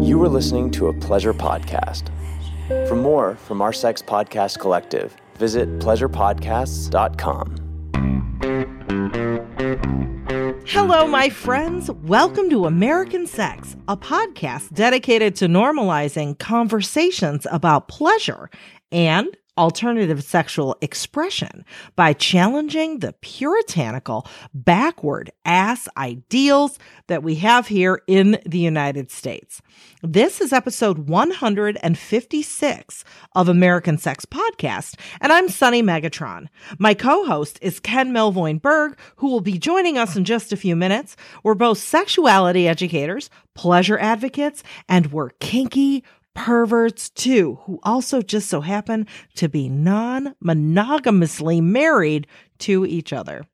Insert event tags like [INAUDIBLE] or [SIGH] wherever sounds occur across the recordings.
You are listening to a pleasure podcast. For more from our sex podcast collective, visit pleasurepodcasts.com. Hello, my friends. Welcome to American Sex, a podcast dedicated to normalizing conversations about pleasure and alternative sexual expression by challenging the puritanical, backward ass ideals that we have here in the United States. This is episode 156 of American Sex Podcast, and I'm Sunny Megatron. My co-host is Ken Melvoin Berg, who will be joining us in just a few minutes. We're both sexuality educators, pleasure advocates, and we're kinky perverts too, who also just so happen to be non monogamously married to each other.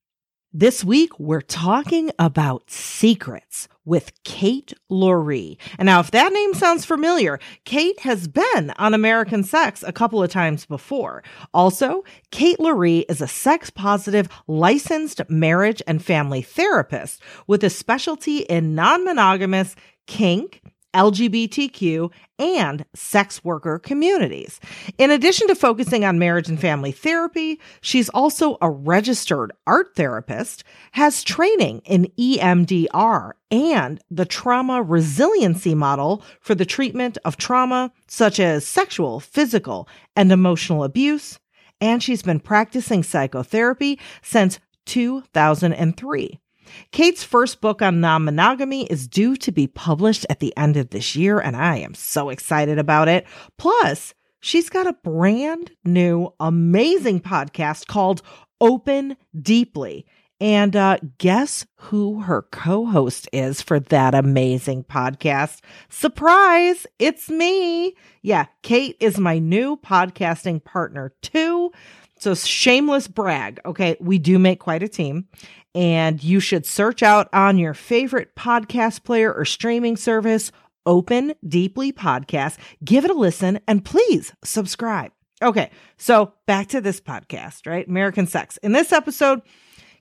This week, we're talking about secrets with Kate Loree. And now, if that name sounds familiar, Kate has been on American Sex a couple of times before. Also, Kate Loree is a sex positive licensed marriage and family therapist with a specialty in non monogamous kink LGBTQ, and sex worker communities. In addition to focusing on marriage and family therapy, she's also a registered art therapist, has training in EMDR and the trauma resiliency model for the treatment of trauma such as sexual, physical, and emotional abuse, and she's been practicing psychotherapy since 2003. Kate's first book on non monogamy is due to be published at the end of this year, and I am so excited about it. Plus, she's got a brand new, amazing podcast called Open Deeply. And uh, guess who her co host is for that amazing podcast? Surprise! It's me. Yeah, Kate is my new podcasting partner, too. So, shameless brag. Okay, we do make quite a team and you should search out on your favorite podcast player or streaming service, Open Deeply Podcast. Give it a listen and please subscribe. Okay, so back to this podcast, right? American Sex. In this episode,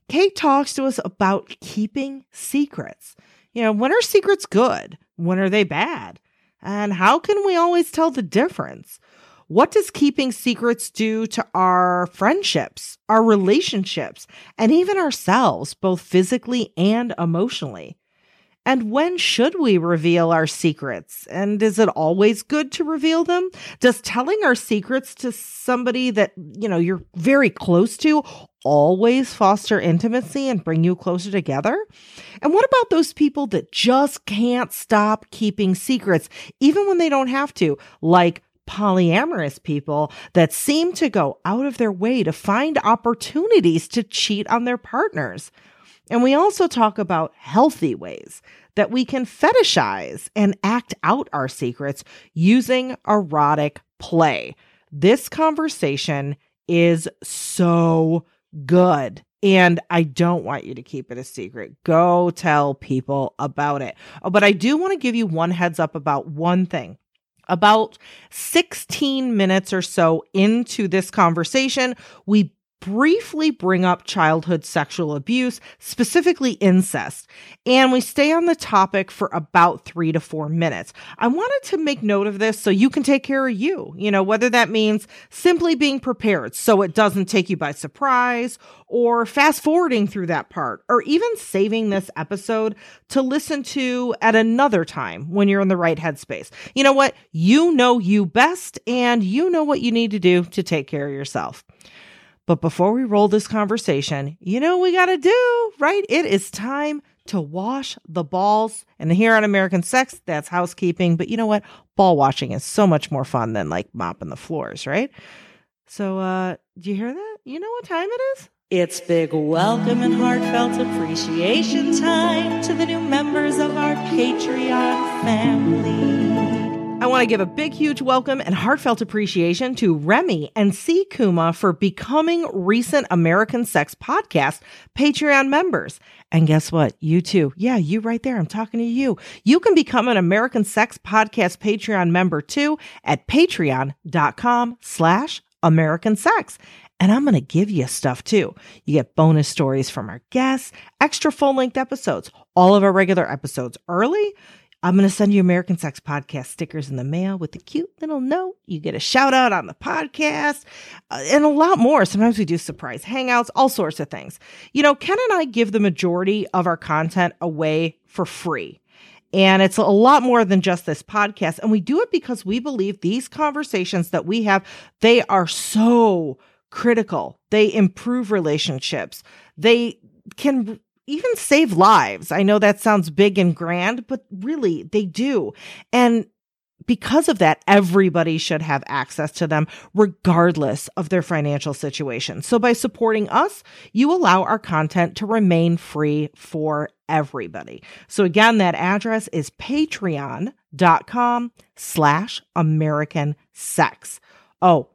Kate talks to us about keeping secrets. You know, when are secrets good? When are they bad? And how can we always tell the difference? What does keeping secrets do to our friendships, our relationships, and even ourselves, both physically and emotionally? And when should we reveal our secrets? And is it always good to reveal them? Does telling our secrets to somebody that, you know, you're very close to always foster intimacy and bring you closer together? And what about those people that just can't stop keeping secrets, even when they don't have to, like polyamorous people that seem to go out of their way to find opportunities to cheat on their partners. And we also talk about healthy ways that we can fetishize and act out our secrets using erotic play. This conversation is so good. And I don't want you to keep it a secret. Go tell people about it. Oh, but I do want to give you one heads up about one thing. About 16 minutes or so into this conversation, we briefly bring up childhood sexual abuse, specifically incest, and we stay on the topic for about three to four minutes. I wanted to make note of this so you can take care of you, you know, whether that means simply being prepared so it doesn't take you by surprise, or fast forwarding through that part, or even saving this episode to listen to at another time when you're in the right headspace. You know what? You know you best, and you know what you need to do to take care of yourself. But before we roll this conversation, you know we got to do, right? It is time to wash the balls. And here on American Sex, that's housekeeping. But you know what? Ball washing is so much more fun than like mopping the floors, right? So, uh, do you hear that? You know what time it is? It's big welcome and heartfelt appreciation time to the new members of our Patreon family. I want to give a big, huge welcome and heartfelt appreciation to Remy and C. Kuma for becoming recent American Sex Podcast Patreon members. And guess what? You too. Yeah, you right there. I'm talking to you. You can become an American Sex Podcast Patreon member too at patreon.com slash American Sex. And I'm going to give you stuff too. You get bonus stories from our guests, extra full length episodes, all of our regular episodes early I'm going to send you American Sex Podcast stickers in the mail with a cute little note. You get a shout out on the podcast uh, and a lot more. Sometimes we do surprise hangouts, all sorts of things. You know, Ken and I give the majority of our content away for free. And it's a lot more than just this podcast. And we do it because we believe these conversations that we have, they are so critical. They improve relationships. They can even save lives. I know that sounds big and grand, but really they do. And because of that, everybody should have access to them regardless of their financial situation. So by supporting us, you allow our content to remain free for everybody. So again, that address is patreon.com slash American sex. Oh,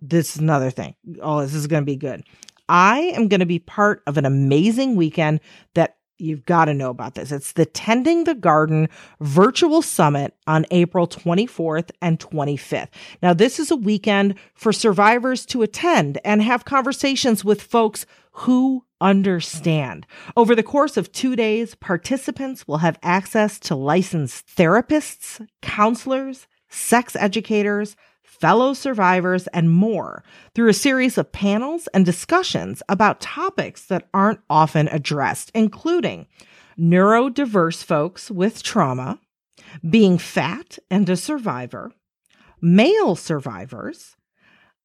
this is another thing. Oh, this is going to be good. I am going to be part of an amazing weekend that you've got to know about this. It's the Tending the Garden Virtual Summit on April 24th and 25th. Now, this is a weekend for survivors to attend and have conversations with folks who understand. Over the course of two days, participants will have access to licensed therapists, counselors, sex educators, fellow survivors, and more through a series of panels and discussions about topics that aren't often addressed, including neurodiverse folks with trauma, being fat and a survivor, male survivors,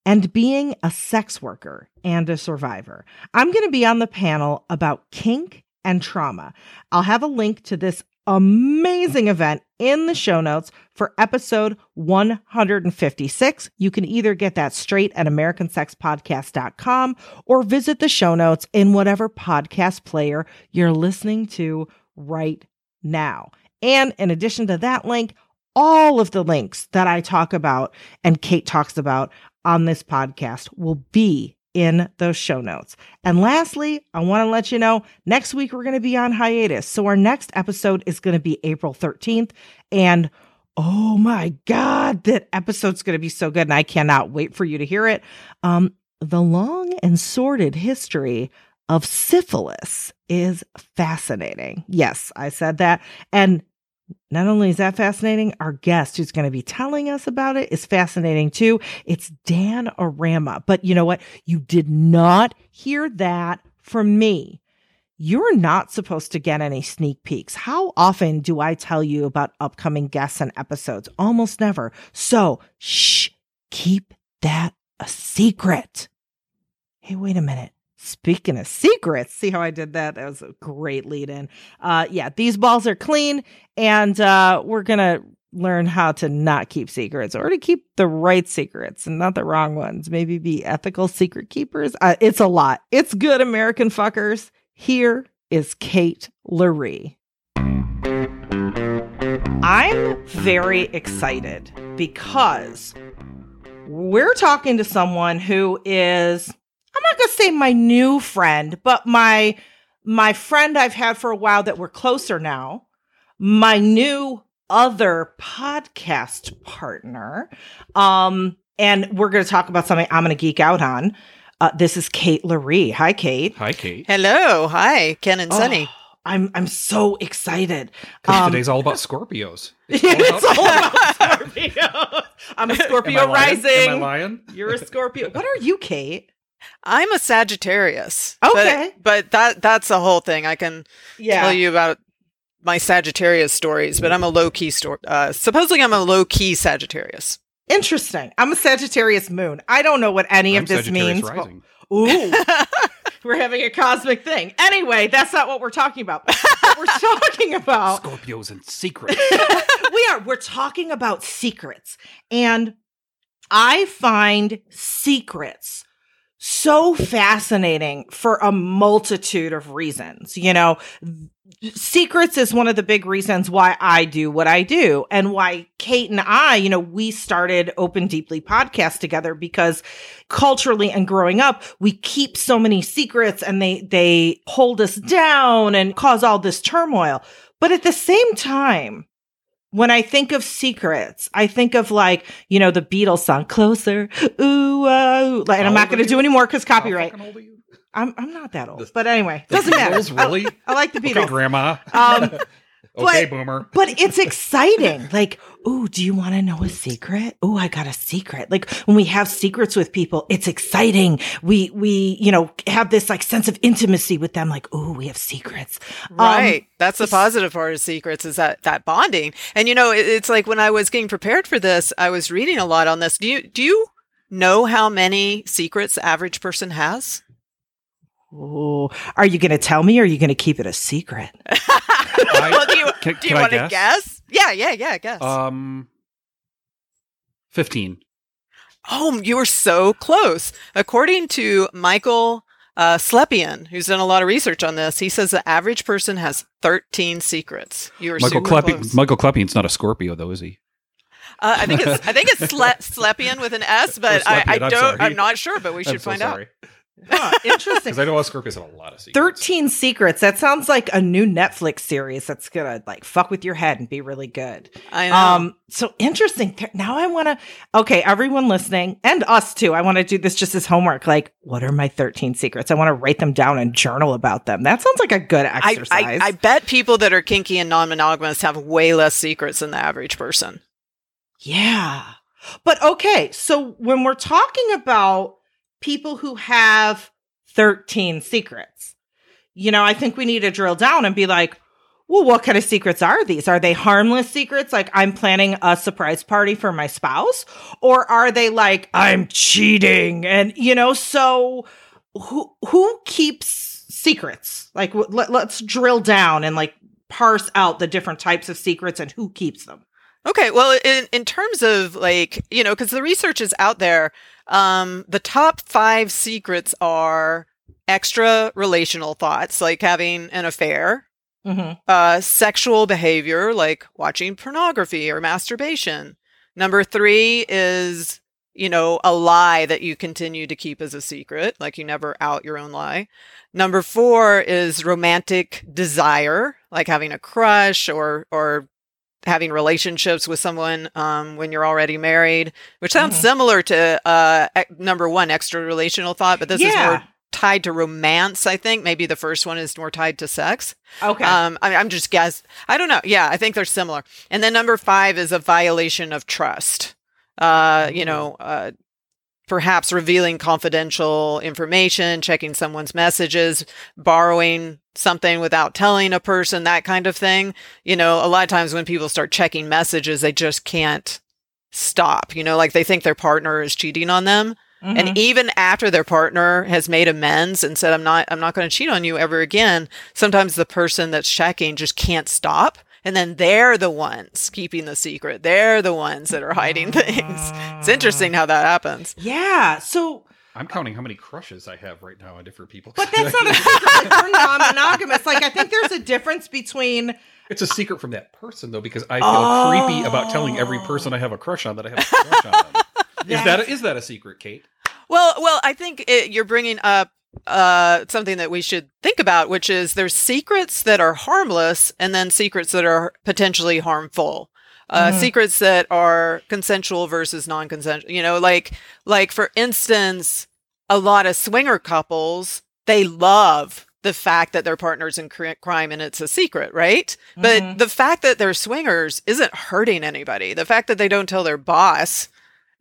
and being a sex worker and a survivor. I'm going to be on the panel about kink and trauma. I'll have a link to this amazing event in the show notes for episode 156. You can either get that straight at americansexpodcast.com or visit the show notes in whatever podcast player you're listening to right now. And in addition to that link, all of the links that I talk about and Kate talks about on this podcast will be in those show notes. And lastly, I want to let you know next week we're going to be on hiatus. So our next episode is going to be April 13th. And oh my God, that episode's going to be so good. And I cannot wait for you to hear it. Um, the long and sordid history of syphilis is fascinating. Yes, I said that. And not only is that fascinating, our guest who's going to be telling us about it is fascinating too. It's Dan Arama. But you know what? You did not hear that from me. You're not supposed to get any sneak peeks. How often do I tell you about upcoming guests and episodes? Almost never. So, shh, keep that a secret. Hey, wait a minute. Speaking of secrets, see how I did that? That was a great lead in. Uh, yeah, these balls are clean, and uh, we're going to learn how to not keep secrets or to keep the right secrets and not the wrong ones. Maybe be ethical secret keepers. Uh, it's a lot. It's good, American fuckers. Here is Kate Loree. I'm very excited because we're talking to someone who is I'm not going to say my new friend, but my my friend I've had for a while that we're closer now. My new other podcast partner. Um and we're going to talk about something I'm going to geek out on. Uh, this is Kate Loree. Hi, Kate. Hi, Kate. Hello. Hi, Ken and Sunny. Oh, I'm I'm so excited. Um, today's all about [LAUGHS] Scorpios. It's all about, it's all about Scorpios. I'm a Scorpio Am I lying? rising. Am I lying? You're a Scorpio. What are you, Kate? I'm a Sagittarius. Okay. But, but that that's the whole thing. I can Yeah. tell you about my Sagittarius stories, but I'm a low key story. Uh, supposedly, I'm a low key Sagittarius. Interesting. I'm a Sagittarius moon. I don't know what any I'm of this means. Rising. Ooh. [LAUGHS] we're having a cosmic thing. Anyway, that's not what we're talking about. What we're [LAUGHS] talking about Scorpios and secrets. [LAUGHS] we are we're talking about secrets. And I find secrets so fascinating for a multitude of reasons. You know, secrets is one of the big reasons why I do what I do and why Kate and I, you know, we started Open Deeply podcast together because culturally and growing up, we keep so many secrets and they they hold us down and cause all this turmoil. But at the same time, when I think of secrets, I think of like, you know, the Beatles song, Closer, ooh, uh. Like, and I'm not going to do any more because copyright. fucking old are you? I'm, I'm not that old. The- But anyway, doesn't matter. Really? I like the Okay, Beatles. Grandma. um, [LAUGHS] Okay, But- boomer. but it's exciting. Like, ooh, do you want to know a secret? Ooh, I got a secret. Like when we have secrets with people, it's exciting. We we you know have this like sense of intimacy with them. Like, ooh, we have secrets. Um, Right. That's the positive part of secrets is that that bonding. And you know, it, it's like when I was getting prepared for this, I was reading a lot on this. Do you do you know how many secrets the average person has? Ooh, are you going to tell me, or are you going to keep it a secret? [LAUGHS] well, do you Can, do you can want to guess? guess? Yeah, yeah, yeah. I Guess. Um, fifteen. Oh, you were so close. According to Michael uh, Slepian, who's done a lot of research on this, he says the average person has 13 secrets. You were Michael Klepian. close. Michael Klepian's not a Scorpio, though, is he? Uh, I think it's I think it's [LAUGHS] Sle- Slepian with an S, but I, I Slepian, I'm don't. I'm not sure, but we should I'm so find out. Sorry. Huh, interesting. [LAUGHS] Because I know Scorpios have a lot of secrets. 13 secrets. That sounds like a new Netflix series that's going to like fuck with your head and be really good. I know. Um, so interesting. Now I want to, okay, everyone listening and us too. I want to do this just as homework. Like, what are my 13 secrets? I want to write them down and journal about them. That sounds like a good I, exercise. I, I bet people that are kinky and non-monogamous have way less secrets than the average person. yeah. But okay. So when we're talking about people who have 13 secrets, you know, I think we need to drill down and be like, well, what kind of secrets are these? Are they harmless secrets? Like I'm planning a surprise party for my spouse? Or are they like I'm cheating? And you know, so who who keeps secrets? Like let, let's drill down and like parse out the different types of secrets and who keeps them. Okay, well, in in terms of like you know, because the research is out there, um, the top five secrets are extra relational thoughts, like having an affair, Mm-hmm. uh, sexual behavior, like watching pornography or masturbation. Number three is you know a lie that you continue to keep as a secret, like you never out your own lie. Number four is romantic desire, like having a crush or or having relationships with someone um, when you're already married, which sounds Mhm. similar to uh, number one, extra relational thought, but this is more tied to romance. I think maybe the first one is more tied to sex. Okay. Um, I, I'm just guess. I don't know. Yeah, I think they're similar. And then number five is a violation of trust. Uh, you know, uh, perhaps revealing confidential information, checking someone's messages, borrowing something without telling a person, that kind of thing. You know, a lot of times when people start checking messages, they just can't stop. You know, like they think their partner is cheating on them. Mhm. And even after their partner has made amends and said, I'm not, I'm not going to cheat on you ever again, sometimes the person that's checking just can't stop. And then they're the ones keeping the secret. They're the ones that are hiding things. It's interesting how that happens. yeah. So I'm counting how many crushes I have right now on different people. But that's not a [LAUGHS] secret. Like, we're non-monogamous. Like I think there's a difference between It's a secret from that person though, because I feel creepy about telling every person I have a crush on that I have a crush on them. Is that a, is that a secret, Kate? Well, well, I think it, you're bringing up uh, something that we should think about, which is there's secrets that are harmless and then secrets that are potentially harmful. Uh, Mhm. Secrets that are consensual versus non-consensual. You know, like like for instance, a lot of swinger couples they love the fact that their partner's in cri- crime and it's a secret, right? But Mhm. the fact that they're swingers isn't hurting anybody. The fact that they don't tell their boss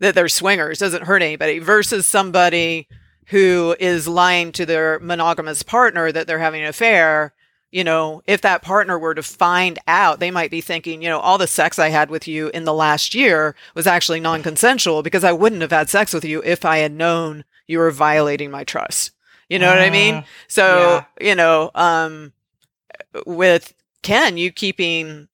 that they're swingers doesn't hurt anybody versus somebody who is lying to their monogamous partner that they're having an affair. You know, if that partner were to find out, they might be thinking, you know, all the sex I had with you in the last year was actually non consensual because I wouldn't have had sex with you if I had known you were violating my trust. You know what I mean? Uh, So, you know, um, with Ken, you keeping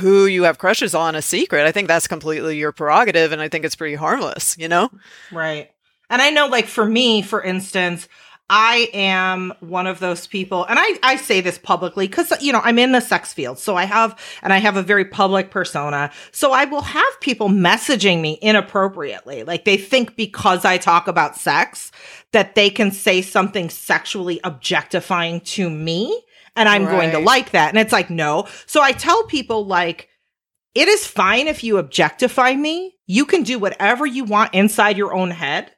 who you have crushes on a secret, I think that's completely your prerogative. And I think it's pretty harmless, you know? Right. And I know, like, for me, for instance, I am one of those people, and I, I say this publicly because, you know, I'm in the sex field. So I have, and I have a very public persona. So I will have people messaging me inappropriately. Like they think because I talk about sex that they can say something sexually objectifying to me. And I'm going to like that. And it's like, no. So I tell people, like, it is fine if you objectify me. You can do whatever you want inside your own head.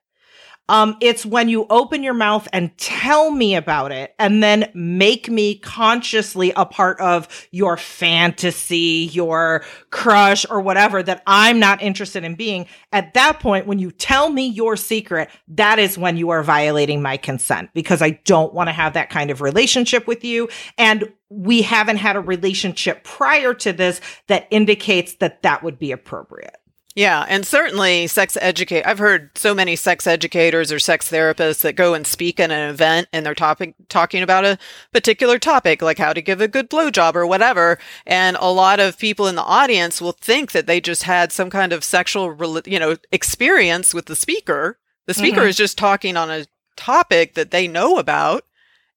Um, it's when you open your mouth and tell me about it and then make me consciously a part of your fantasy, your crush or whatever that I'm not interested in being. At that point, when you tell me your secret, that is when you are violating my consent because I don't want to have that kind of relationship with you. And we haven't had a relationship prior to this that indicates that that would be appropriate. Yeah, and certainly sex educate. I've heard so many sex educators or sex therapists that go and speak at an event and they're topic talking about a particular topic, like how to give a good blowjob or whatever. And a lot of people in the audience will think that they just had some kind of sexual, you know, experience with the speaker. The speaker mm-hmm. is just talking on a topic that they know about,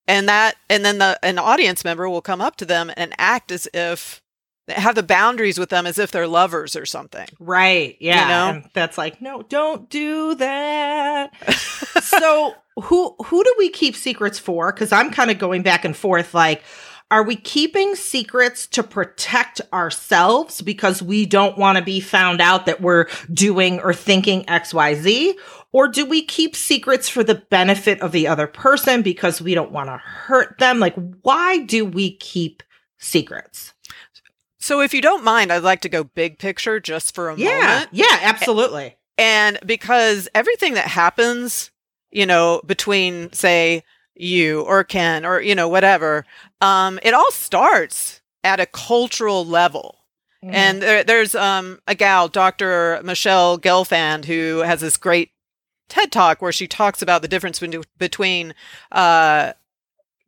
and that, and then the an audience member will come up to them and act as if have the boundaries with them as if they're lovers or something. Right. Yeah. You know? And that's like, no, don't do that. [LAUGHS] so who who do we keep secrets for? Because I'm kind of going back and forth like, are we keeping secrets to protect ourselves because we don't want to be found out that we're doing or thinking XYZ? Or do we keep secrets for the benefit of the other person because we don't want to hurt them? Like, why do we keep secrets? So, if you don't mind, I'd like to go big picture just for a yeah, moment. Yeah, absolutely. And because everything that happens, you know, between, say, you or Ken or, you know, whatever, um, it all starts at a cultural level. Mm. And there, there's um, a gal, Dr. Michelle Gelfand, who has this great TED talk where she talks about the difference between uh,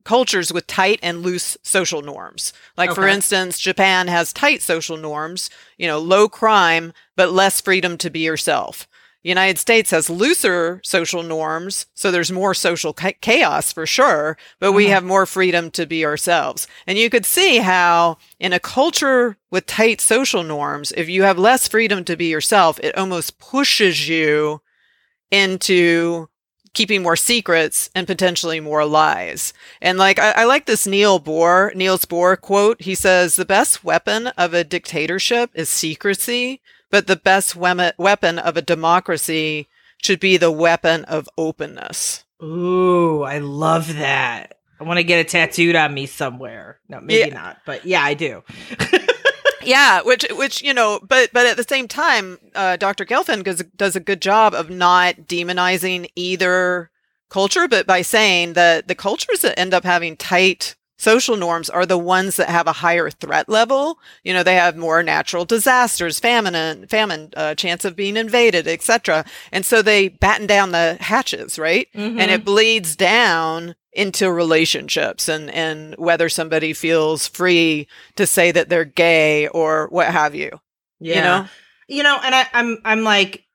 cultures with tight and loose social norms. Like, okay. for instance, Japan has tight social norms, you know, low crime, but less freedom to be yourself. The United States has looser social norms, so there's more social chaos for sure, but we mm-hmm. have more freedom to be ourselves. And you could see how in a culture with tight social norms, if you have less freedom to be yourself, it almost pushes you into keeping more secrets and potentially more lies. And like, I, I, like this Neil Bohr, Niels Bohr quote. He says, the best weapon of a dictatorship is secrecy, but the best we- weapon of a democracy should be the weapon of openness. Ooh, I love that. I want to get it tattooed on me somewhere. No, maybe yeah. not, but yeah, I do. [LAUGHS] yeah, which which you know, but but at the same time, uh, Dr. Gelfand does does a good job of not demonizing either culture, but by saying that the cultures that end up having tight social norms are the ones that have a higher threat level. You know, they have more natural disasters, famine, famine, uh, chance of being invaded, etc. And so they batten down the hatches, right? Mm-hmm. And it bleeds down into relationships and and whether somebody feels free to say that they're gay or what have you. Yeah. You know? You know, and I, I'm I'm like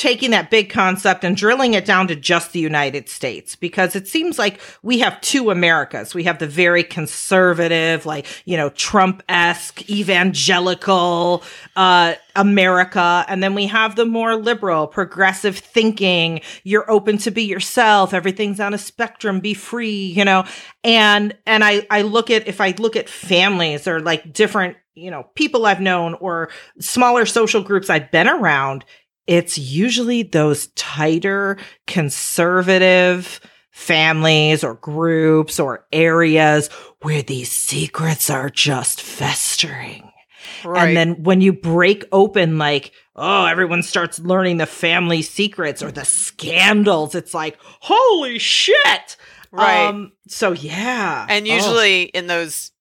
taking that big concept and drilling it down to just the United States because it seems like we have two Americas. We have the very conservative, like, you know, Trump esque, evangelical, uh, America. And then we have the more liberal, progressive thinking. You're open to be yourself. Everything's on a spectrum. Be free, you know? And, and I, I look at, if I look at families or like different you know, people I've known or smaller social groups I've been around, it's usually those tighter conservative families or groups or areas where these secrets are just festering. Right. And then when you break open, like, oh, everyone starts learning the family secrets or the scandals, it's like, holy shit. Right. Um, so yeah. And usually oh. in those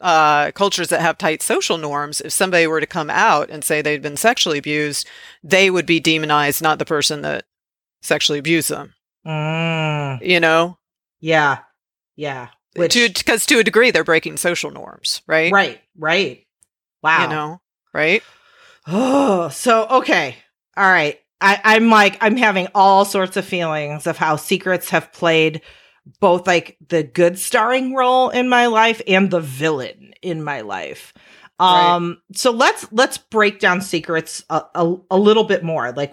uh, cultures that have tight social norms, if somebody were to come out and say they'd been sexually abused, they would be demonized, not the person that sexually abused them. Mm. You know? Yeah. Yeah. Which, because to, to a degree, they're breaking social norms, right? Right. Right. Wow. You know? Right. Oh, so okay. All right. I, I'm like, I'm having all sorts of feelings of how secrets have played both like the good starring role in my life and the villain in my life. Um right. so let's let's break down secrets a, a, a little bit more. Like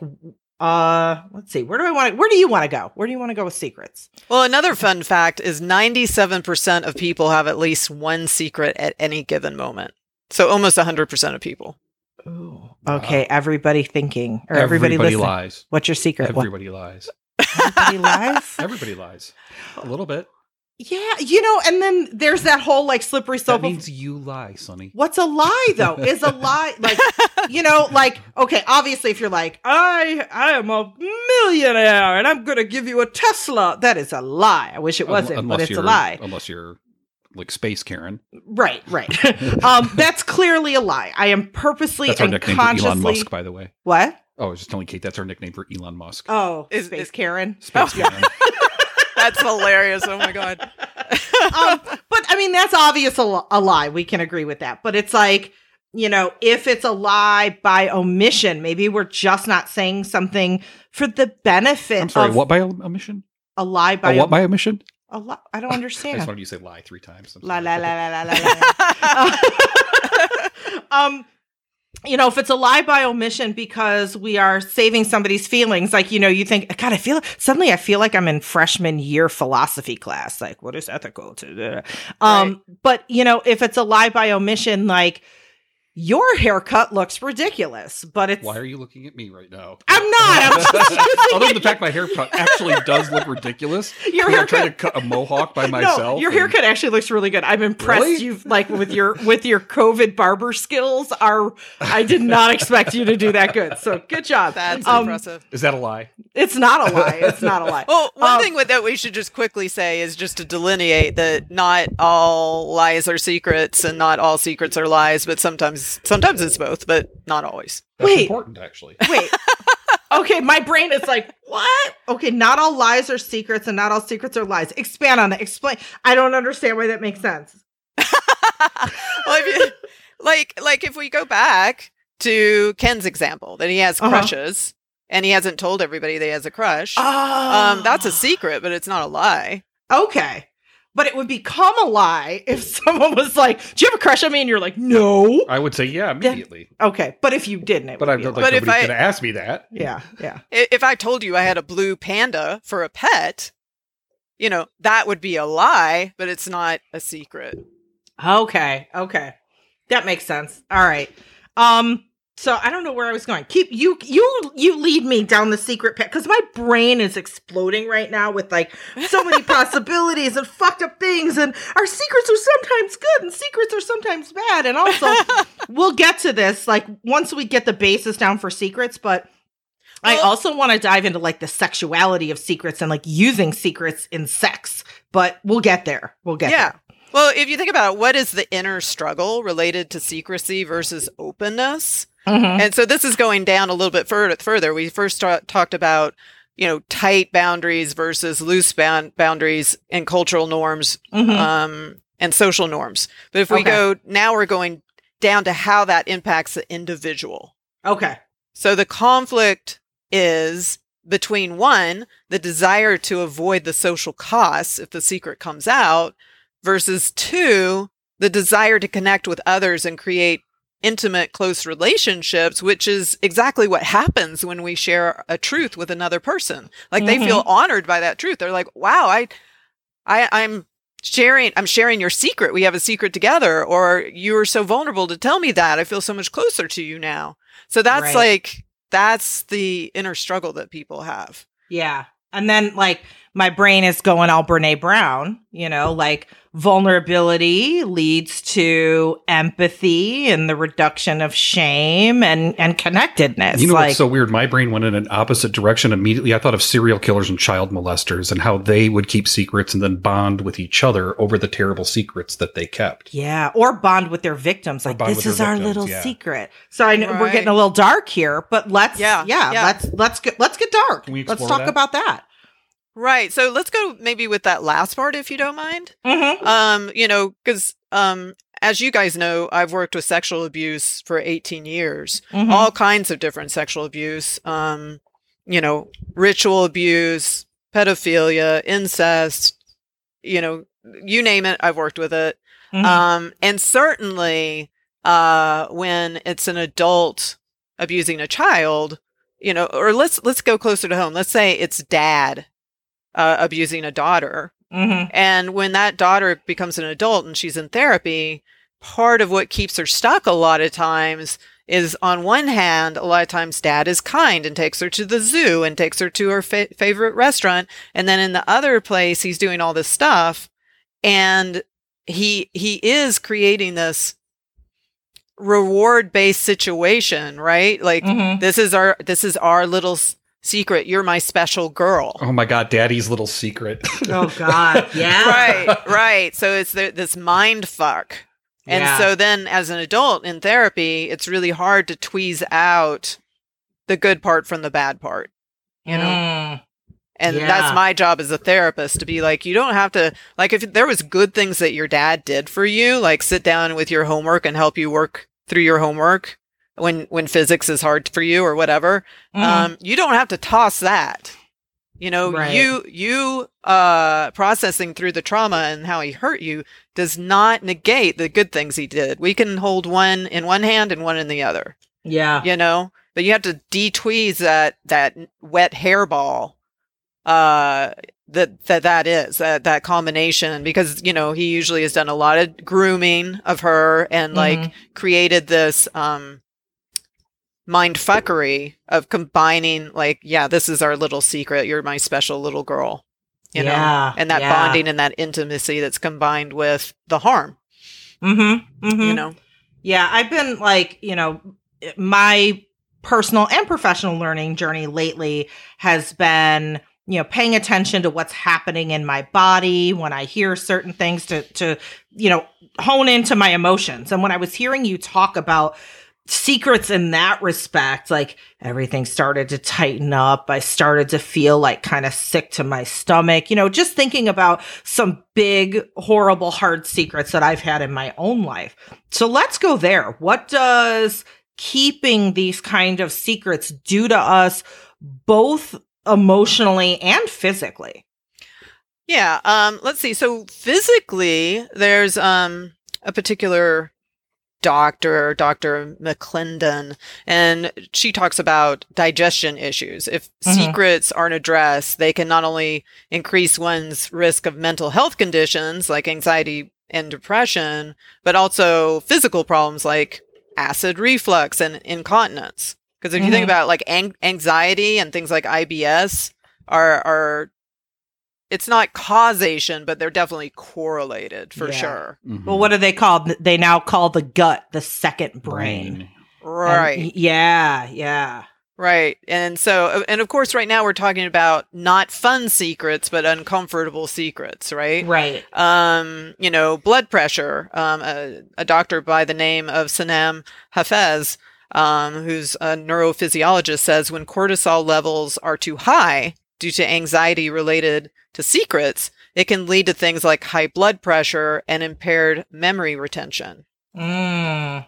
uh let's see. Where do I want to where do you want to go? Where do you want to go with secrets? Well, another fun fact is 97% of people have at least one secret at any given moment. So almost 100% of people. Ooh. Okay, everybody thinking or everybody, everybody listening. lies. What's your secret? Everybody what? lies. Everybody lies. [LAUGHS] Everybody lies a little bit. Yeah, you know, and then there's that whole like slippery That slope. of- means you lie, Sunny. What's a lie though? Is a lie [LAUGHS] like you know, like okay, obviously if you're like, I I am a millionaire and I'm gonna give you a Tesla, that is a lie. I wish it wasn't, Un- but it's a lie. Unless you're like Space Karen. Right, right. [LAUGHS] um, that's clearly a lie. I am purposely That's our and nickname consciously Elon Musk, by the way. what? Oh, I was just telling Kate that's our nickname for Elon Musk. Oh, Is- Space is- Karen. Space Karen. [LAUGHS] That's hilarious. Oh my god. [LAUGHS] um, but I mean, that's obvious a, a lie. We can agree with that. But it's like, you know, if it's a lie by omission, maybe we're just not saying something for the benefit I'm sorry, of what by omission? a lie by A what by omission? a li- I don't [LAUGHS] I just understand. wanted you to say lie three times. I'm la sorry. la la la la la la. um you know if it's a lie by omission because we are saving somebody's feelings like you know you think god i feel suddenly i feel like i'm in freshman year philosophy class. Like what is ethical to um but you know if it's a lie by omission like your haircut looks ridiculous but it's Why are you looking at me right now? i'm not i'm just [LAUGHS] Other than the fact my haircut actually does look ridiculous. [LAUGHS] Your when I'm trying to cut a mohawk by [LAUGHS] No, myself. your and- haircut actually looks really good. I'm impressed. Really? You've like with your with your COVID barber skills. Are I did not expect you to do that good. So good job. That's Um, impressive. Is that a lie? It's not a lie. It's not a lie. Well, one Um, thing with, that we should just quickly say is just to delineate that not all lies are secrets and not all secrets are lies, but sometimes sometimes it's both, but not always. That's Wait. important, actually. [LAUGHS] Wait. Okay, my brain is like, what? Okay, not all lies are secrets and not all secrets are lies. Expand on it. Explain. I don't understand why that makes sense. [LAUGHS] well, if you, like like if we go back to Ken's example that he has Uh-huh. crushes and he hasn't told everybody that he has a crush. Oh. Um, that's a secret, but it's not a lie. Okay. But it would become a lie if [LAUGHS] someone was like, Do you have a crush on me? And you're like, No. I would say yeah immediately. Okay. But if you didn't, it But would I be like a lie. But if nobody's I- gonna ask me that. Yeah, yeah. If I told you I had a blue panda for a pet, you know, that would be a lie, but it's not a secret. Okay, okay. That makes sense. All right. Um so I don't know where I was going. Keep you you you lead me down the secret path cuz my brain is exploding right now with like so many [LAUGHS] possibilities and fucked up things and our secrets are sometimes good and secrets are sometimes bad and also [LAUGHS] we'll get to this like once we get the basis down for secrets but I also want to dive into like the sexuality of secrets and like using secrets in sex, but we'll get there. We'll get yeah. there. Well, if you think about it, what is the inner struggle related to secrecy versus openness? Mhm. And so this is going down a little bit further. Further, we first ta- talked about you know tight boundaries versus loose bound- boundaries and cultural norms Mhm. um, and social norms. But if we Okay. go now, we're going down to how that impacts the individual. Okay. So the conflict is between one, the desire to avoid the social costs if the secret comes out, versus two, the desire to connect with others and create intimate, close relationships, which is exactly what happens when we share a truth with another person. Like they feel mm-hmm. honored by that truth. They're like, wow, I, I, I'm sharing, I'm sharing your secret. We have a secret together, or you're so vulnerable to tell me that. I feel so much closer to you now. So that's Right. like, that's the inner struggle that people have. Yeah. And then like my brain is going all Brene Brown, you know, like vulnerability leads to empathy and the reduction of shame and and connectedness. You know like what's so weird? My brain went in an opposite direction immediately. I thought of serial killers and child molesters and how they would keep secrets and then bond with each other over the terrible secrets that they kept. yeah, or bond with their victims. Like this with their is our victims, little yeah. secret. So I know we're getting a little dark here, but let's yeah, Yeah, yeah, yeah. let's let's get let's get dark. Can we let's talk that? about that. Right. So let's go maybe with that last part, if you don't mind. Mm-hmm. Um, you know, because um, as you guys know, I've worked with sexual abuse for 18 years, Mm-hmm. all kinds of different sexual abuse. Um, you know, ritual abuse, pedophilia, incest. You know, you name it, I've worked with it. Mhm. Um, and certainly, uh, when it's an adult abusing a child, you know, or let's let's go closer to home. Let's say it's dad uh, abusing a daughter, Mhm. and when that daughter becomes an adult and she's in therapy, part of what keeps her stuck a lot of times is on one hand, a lot of times dad is kind and takes her to the zoo and takes her to her fa- favorite restaurant. And then in the other place, he's doing all this stuff. And he, he is creating this reward based situation, right? Like Mhm. this is our, this is our little secret. You're my special girl. Oh my god, daddy's little secret. Oh God, [LAUGHS] yeah, right, right. So it's the, this mind fuck. And Yeah. so then as an adult in therapy, it's really hard to tweeze out the good part from the bad part. You know? Mm. And Yeah. that's my job as a therapist to be like, you don't have to like if there was good things that your dad did for you, like sit down with your homework and help you work through your homework when when physics is hard for you or whatever. Mhm. Um, you don't have to toss that. You know, Right. you you uh processing through the trauma and how he hurt you does not negate the good things he did. We can hold one in one hand and one in the other. yeah, You know, but you have to detweeze that that wet hairball uh that that that is that that combination because you know he usually has done a lot of grooming of her and like Mhm. created this um mind fuckery of combining like yeah this is our little secret you're my special little girl you Yeah, know and that yeah. bonding and that intimacy that's combined with the harm Mm-hmm. mm-hmm. you know Yeah, I've been like, you know, my personal and professional learning journey lately has been, you know, paying attention to what's happening in my body when I hear certain things to to, you know, hone into my emotions. And when I was hearing you talk about secrets in that respect, like everything started to tighten up. I started to feel like kind of sick to my stomach, you know, just thinking about some big, horrible, hard secrets that I've had in my own life. So let's go there. What does keeping these kind of secrets do to us, both emotionally and physically? Yeah. Um, let's see. So physically, there's um, a particular doctor, Dr. McClendon, and she talks about digestion issues. If Mhm. secrets aren't addressed, they can not only increase one's risk of mental health conditions like anxiety and depression, but also physical problems like acid reflux and incontinence. Because if you think Mhm. about like ang- anxiety and things like IBS are are it's not causation, but they're definitely correlated for Yeah. sure. Mhm. Well, what do they call? They now call the gut the second brain. And- Right. yeah. Yeah. Right. And so, and of course, right now we're talking about not fun secrets, but uncomfortable secrets, right? Right. Um, you know, blood pressure. Um, a, a doctor by the name of Sanam Hafeez, um, who's a neurophysiologist, says when cortisol levels are too high due to anxiety related to secrets, it can lead to things like high blood pressure and impaired memory retention. Mm.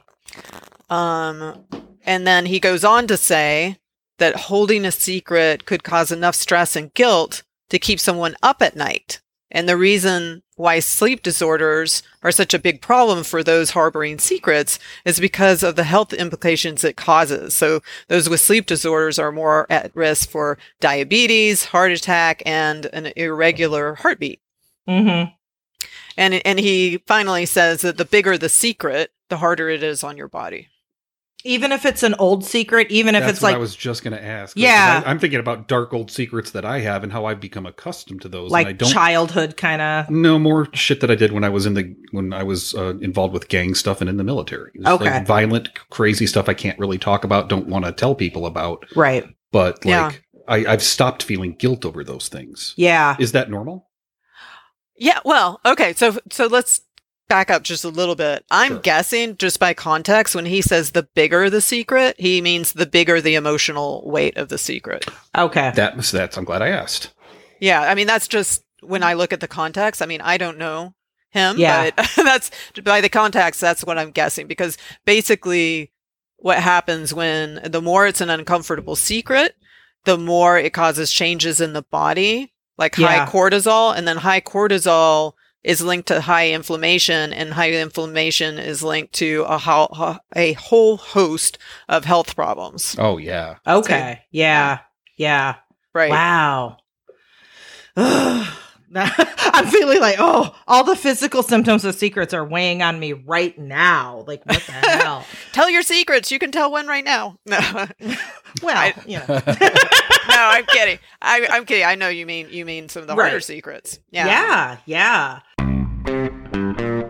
Um, and then he goes on to say that holding a secret could cause enough stress and guilt to keep someone up at night. And the reason why sleep disorders are such a big problem for those harboring secrets is because of the health implications it causes. So those with sleep disorders are more at risk for diabetes, heart attack, and an irregular heartbeat. Mm-hmm. And, and he finally says that the bigger the secret, the harder it is on your body. Even if it's an old secret, even if That's it's what like I was just going to ask. Yeah. I, am thinking about dark old secrets that I have and how I've become accustomed to those. and I like don't childhood kind of. No more shit that I did when I was in the when I was uh, involved with gang stuff and in the military. It was, Okay. like violent, crazy stuff I can't really talk about, don't want to tell people about. Right. But Yeah. like, I, I've stopped feeling guilt over those things. Yeah. Is that normal? Yeah, well, okay, so so let's back up just a little bit. I'm Sure. guessing just by context when he says the bigger the secret, he means the bigger the emotional weight of the secret. Okay. That was that's. I'm glad I asked. Yeah, I mean that's just when I look at the context. I mean, I don't know him, Yeah. but [LAUGHS] that's by the context that's what I'm guessing because basically what happens when the more it's an uncomfortable secret, the more it causes changes in the body, like Yeah. high cortisol, and then high cortisol is linked to high inflammation, and high inflammation is linked to a, ho- a whole host of health problems. Oh yeah. Okay. Yeah. Yeah. Right. Wow. [SIGHS] [SIGHS] [LAUGHS] I'm feeling like, oh, all the physical symptoms of secrets are weighing on me right now. Like, what the [LAUGHS] hell? tell your secrets. You can tell one right now. [LAUGHS] No, well, I, you know. no, I'm kidding. I, am kidding. I know you mean you mean some of the harder secrets. Yeah. Yeah. Yeah.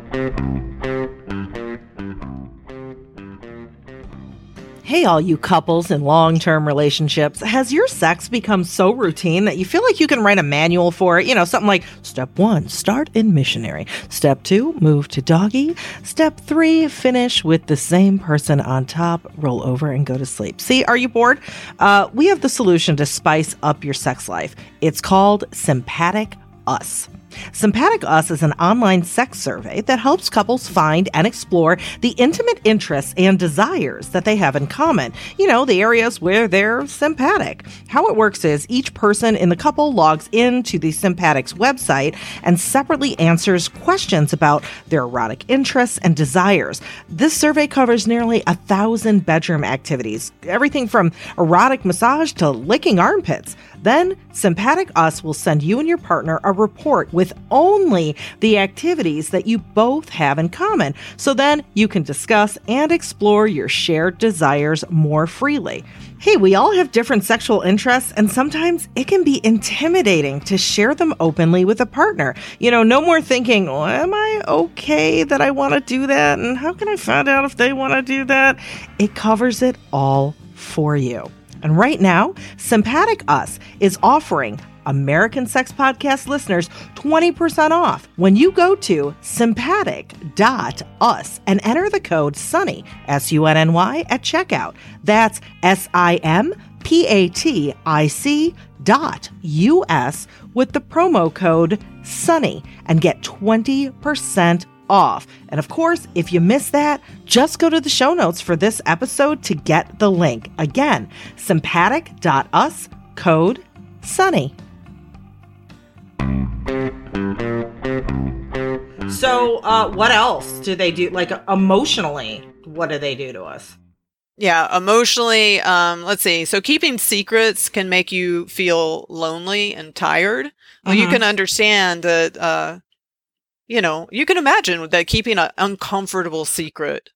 Hey, all you couples in long term relationships, has your sex become so routine that you feel like you can write a manual for it? You know, something like step one, start in missionary. Step two, move to doggy. Step three, finish with the same person on top, roll over and go to sleep. See, are you bored? Uh, we have the solution to spice up your sex life. It's called Sympatic Us. Simpatic Us is an online sex survey that helps couples find and explore the intimate interests and desires that they have in common. You know, the areas where they're sympathetic. How it works is each person in the couple logs into the Simpatic's website and separately answers questions about their erotic interests and desires. This survey covers nearly a thousand bedroom activities, everything from erotic massage to licking armpits. Then, Simpatic Us will send you and your partner a report with only the activities that you both have in common. So then you can discuss and explore your shared desires more freely. Hey, we all have different sexual interests, and sometimes it can be intimidating to share them openly with a partner. You know, no more thinking, well, am I okay that I want to do that? And how can I find out if they want to do that? It covers it all for you. And right now, Simpatic Us is offering American Sex Podcast listeners 20% off when you go to simpatic.us and enter the code SUNNY, S U N N Y, at checkout. That's S I M P A T I C dot US with the promo code SUNNY and get 20% off. And of course, if you missed that, just go to the show notes for this episode to get the link. Again, simpatic.us code Sunny. So, uh, what else do they do? Like emotionally, what do they do to us? Yeah, emotionally, um, let's see. So keeping secrets can make you feel lonely and tired. Well, you mm-hmm. can understand that uh, you know, you can imagine that keeping an uncomfortable secret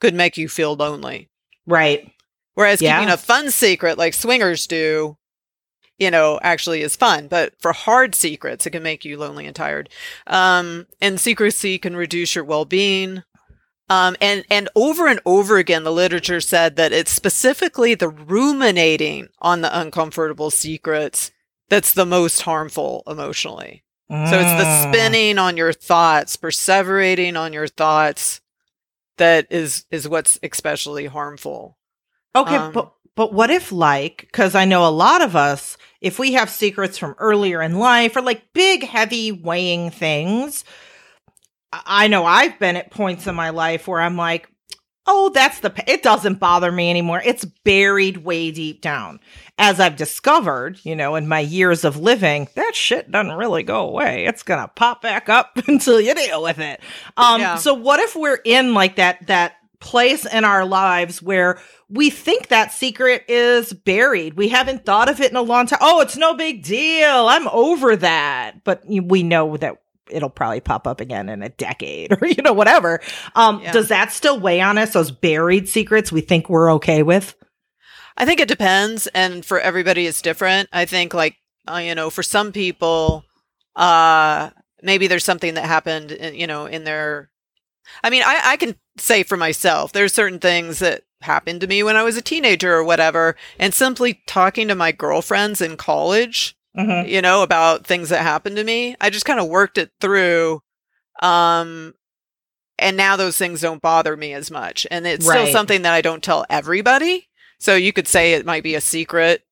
could make you feel lonely. Right. Whereas yeah. keeping a fun secret like swingers do, you know, actually is fun. But for hard secrets, it can make you lonely and tired. Um, and secrecy can reduce your well being. Um, and, and over and over again, the literature said that it's specifically the ruminating on the uncomfortable secrets that's the most harmful emotionally. So it's the mm. spinning on your thoughts, perseverating on your thoughts that is is what's especially harmful. Okay, um, but but what if like cuz I know a lot of us if we have secrets from earlier in life or like big heavy weighing things I know I've been at points in my life where I'm like oh, that's the, it doesn't bother me anymore. It's buried way deep down. As I've discovered, you know, in my years of living, that shit doesn't really go away. It's going to pop back up [LAUGHS] until you deal with it. Um, yeah. so what if we're in like that, that place in our lives where we think that secret is buried. We haven't thought of it in a long time. Oh, it's no big deal. I'm over that. But we know that it'll probably pop up again in a decade [LAUGHS] or you know whatever um yeah. does that still weigh on us those buried secrets we think we're okay with i think it depends and for everybody it's different i think like uh, you know for some people uh maybe there's something that happened in, you know in their i mean i i can say for myself there's certain things that happened to me when i was a teenager or whatever and simply talking to my girlfriends in college mm-hmm. you know, about things that happened to me. I just kind of worked it through. Um, and now those things don't bother me as much. And it's right. still something that I don't tell everybody. So you could say it might be a secret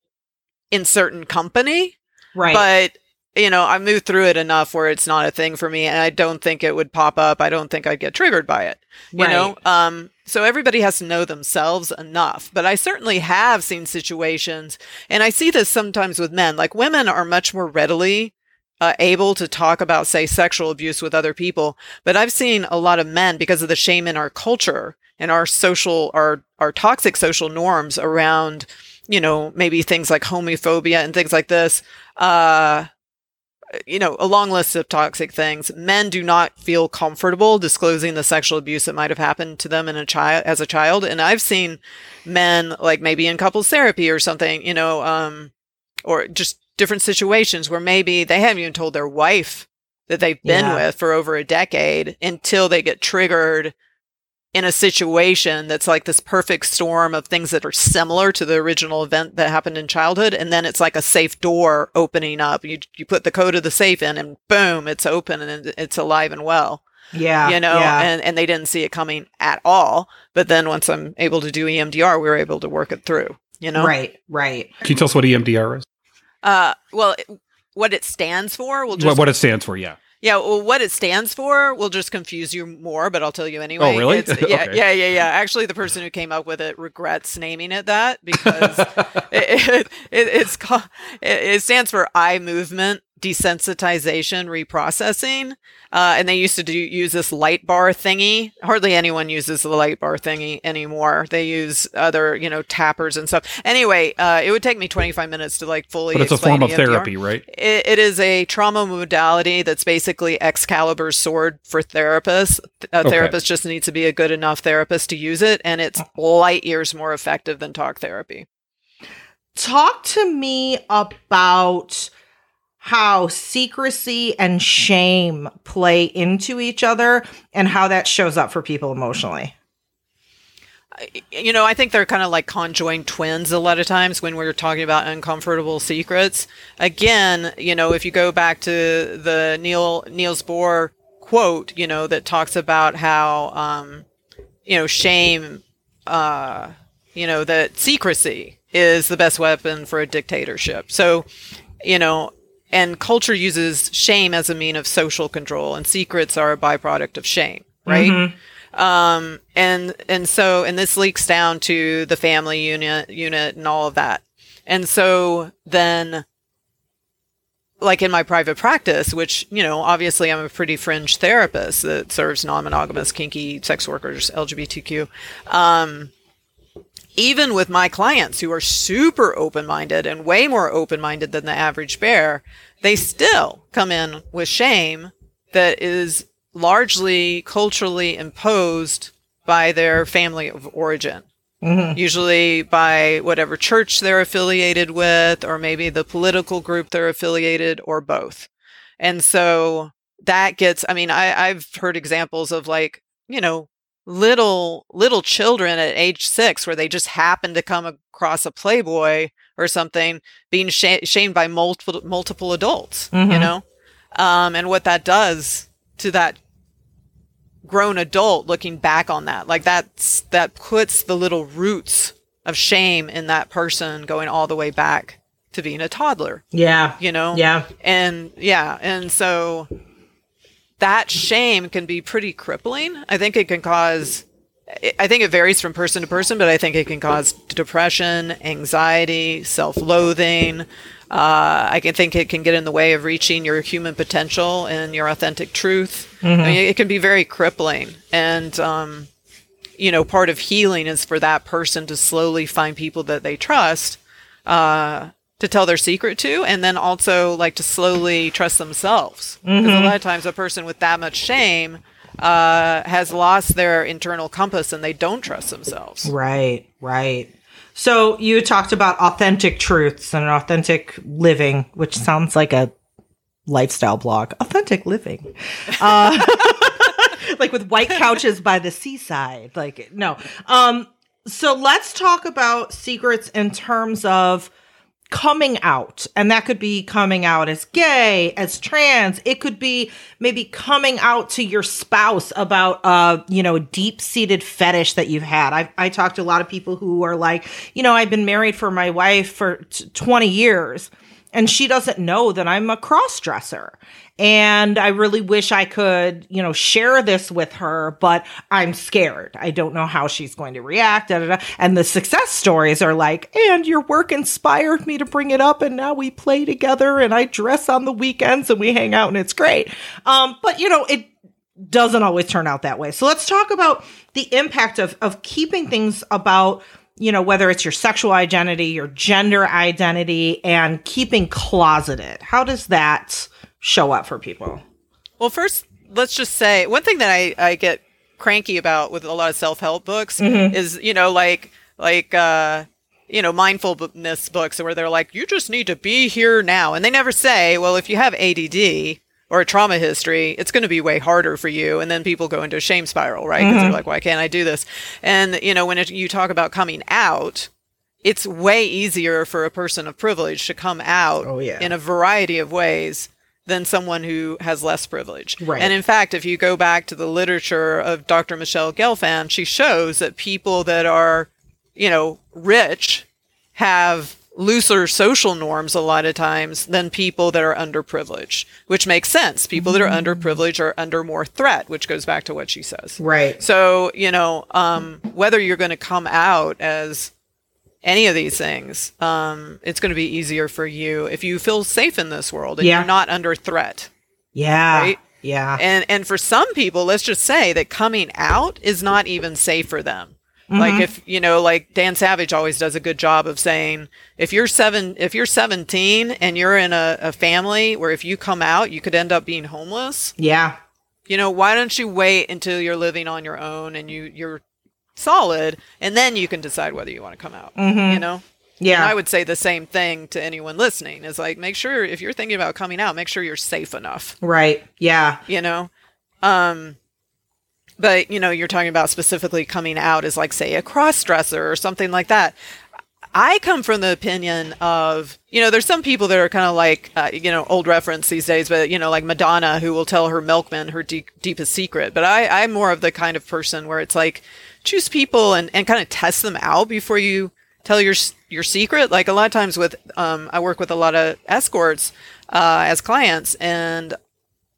in certain company. Right. But you know, I moved through it enough where it's not a thing for me and I don't think it would pop up. I don't think I'd get triggered by it. You right. know? Um so everybody has to know themselves enough. But I certainly have seen situations and I see this sometimes with men. Like women are much more readily uh, able to talk about say sexual abuse with other people, but I've seen a lot of men because of the shame in our culture and our social our our toxic social norms around you know maybe things like homophobia and things like this uh you know, a long list of toxic things. Men do not feel comfortable disclosing the sexual abuse that might have happened to them in a child as a child. And I've seen men like maybe in couples therapy or something, you know, um, or just different situations where maybe they haven't even told their wife that they've been Yeah. with for over a decade until they get triggered in a situation that's like this perfect storm of things that are similar to the original event that happened in childhood and then it's like a safe door opening up you you put the code of the safe in and boom it's open and it's alive and well Yeah. you know yeah. and and they didn't see it coming at all but then once I'm able to do EMDR we were able to work it through you know Right, right. Can you tell us what EMDR is? uh well it- what it stands for We'll just What, what it stands for? Yeah. Yeah, well, what it stands for will just confuse you more, but I'll tell you anyway. Oh, really? It's- [LAUGHS] yeah, Okay. yeah, yeah, yeah. Actually, the person who came up with it regrets naming it that because [LAUGHS] it, it, it, it's called, it, it stands for eye movement desensitization reprocessing. Uh, and they used to do use this light bar thingy. Hardly anyone uses the light bar thingy anymore. They use other, you know, tappers and stuff. Anyway, uh, it would take me 25 minutes to like fully. But it's a form of EMDR. therapy, right? It, it is a trauma modality that's basically Excalibur's sword for therapists. A Okay. therapist just needs to be a good enough therapist to use it, and it's light years more effective than talk therapy. Talk to me about how secrecy and shame play into each other and how that shows up for people emotionally. You know, I think they're kind of like conjoined twins a lot of times when we're talking about uncomfortable secrets. Again, you know, if you go back to the Neil Niels Bohr quote, you know, that talks about how um, you know, shame uh, you know, that secrecy is the best weapon for a dictatorship. So, you know, and culture uses shame as a mean of social control and secrets are a byproduct of shame, right? um and and so and this leaks down to the family unit unit and all of that and so then like in my private practice which you know obviously i'm a pretty fringe therapist that serves non-monogamous kinky sex workers lgbtq um even with my clients who are super open-minded and way more open-minded than the average bear they still come in with shame that is largely culturally imposed by their family of origin. Mm-hmm. Usually by whatever church they're affiliated with, or maybe the political group they're affiliated, or both. And so that gets, I mean, I, I've heard examples of like, you know, little, little children at age six where they just happen to come across a Playboy or something being sh- shamed by multiple, multiple adults, you Mhm. know? Um, and what that does to that grown adult looking back on that like that's that puts the little roots of shame in that person going all the way back to being a toddler Yeah. you know Yeah. and yeah and so that shame can be pretty crippling i think it can cause I- think it varies from person to person, but I think it can cause depression, anxiety, self-loathing. Uh, I can think it can get in the way of reaching your human potential and your authentic truth. I mean, it can be very crippling, and um, you know, part of healing is for that person to slowly find people that they trust uh, to tell their secret to, and then also like to slowly trust themselves. Because a lot of times, a person with that much shame uh, has lost their internal compass and they don't trust themselves. Right, right. So you talked about authentic truths and authentic living, which sounds like a lifestyle blog. Authentic living. Uh, [LAUGHS] like with white couches by the seaside. Like no. Um so let's talk about secrets in terms of coming out and that could be coming out as gay as trans. It could be maybe coming out to your spouse about uh you know deep-seated fetish that you've had. I i talked to a lot of people who are like you know i've been married for my wife for t- 20 years and she doesn't know that I'm a cross dresser. And I really wish I could, you know, share this with her, but I'm scared. I don't know how she's going to react. Da, da, da. And the success stories are like, and your work inspired me to bring it up, and now we play together, and I dress on the weekends, and we hang out, and it's great. Um, but you know, it doesn't always turn out that way. So let's talk about the impact of of keeping things about you know whether it's your sexual identity, your gender identity and keeping closeted. How does that show up for people? Well, first, let's just say one thing that I, I get cranky about with a lot of self help books is, you know, like, like, uh, you know, mindfulness books where they're like, you just need to be here now. And they never say, well, if you have ADD or a trauma history, it's going to be way harder for you. And then people go into a shame spiral, right? Because they're mm-hmm. like, why can't I do this? And, you know, when it, you talk about coming out, it's way easier for a person of privilege to come out Oh, yeah. in a variety of ways than someone who has less privilege. Right. And in fact, if you go back to the literature of Dr. Michele Gelfand, she shows that people that are, you know, rich have looser social norms a lot of times than people that are underprivileged, which makes sense. People that are underprivileged are under more threat, which goes back to what she says. Right. So, you know, um, whether you're going to come out as any of these things, um, it's going to be easier for you if you feel safe in this world and Yeah. you're not under threat. Yeah. Right? Yeah. And and for some people, let's just say that coming out is not even safe for them. Mm-hmm. Like if you know, like Dan Savage always does a good job of saying, if you're seven, if you're 17 and you're in a, a family where if you come out, you could end up being homeless. yeah. You know, why don't you wait until you're living on your own and you you're solid, and then you can decide whether you want to come out. You know. Yeah. And I would say the same thing to anyone listening is like, make sure if you're thinking about coming out, make sure you're safe enough right. Yeah. you know um but you know you're talking about specifically coming out as like say a cross dresser or something like that. I come from the opinion of you know there's some people that are kind of like uh, you know old reference these days but you know like madonna who will tell her milkman her deep, deepest secret. But i i'm more of the kind of person where it's like choose people and, and kind of test them out before you tell your your secret. Like a lot of times with um, i work with a lot of escorts uh, as clients and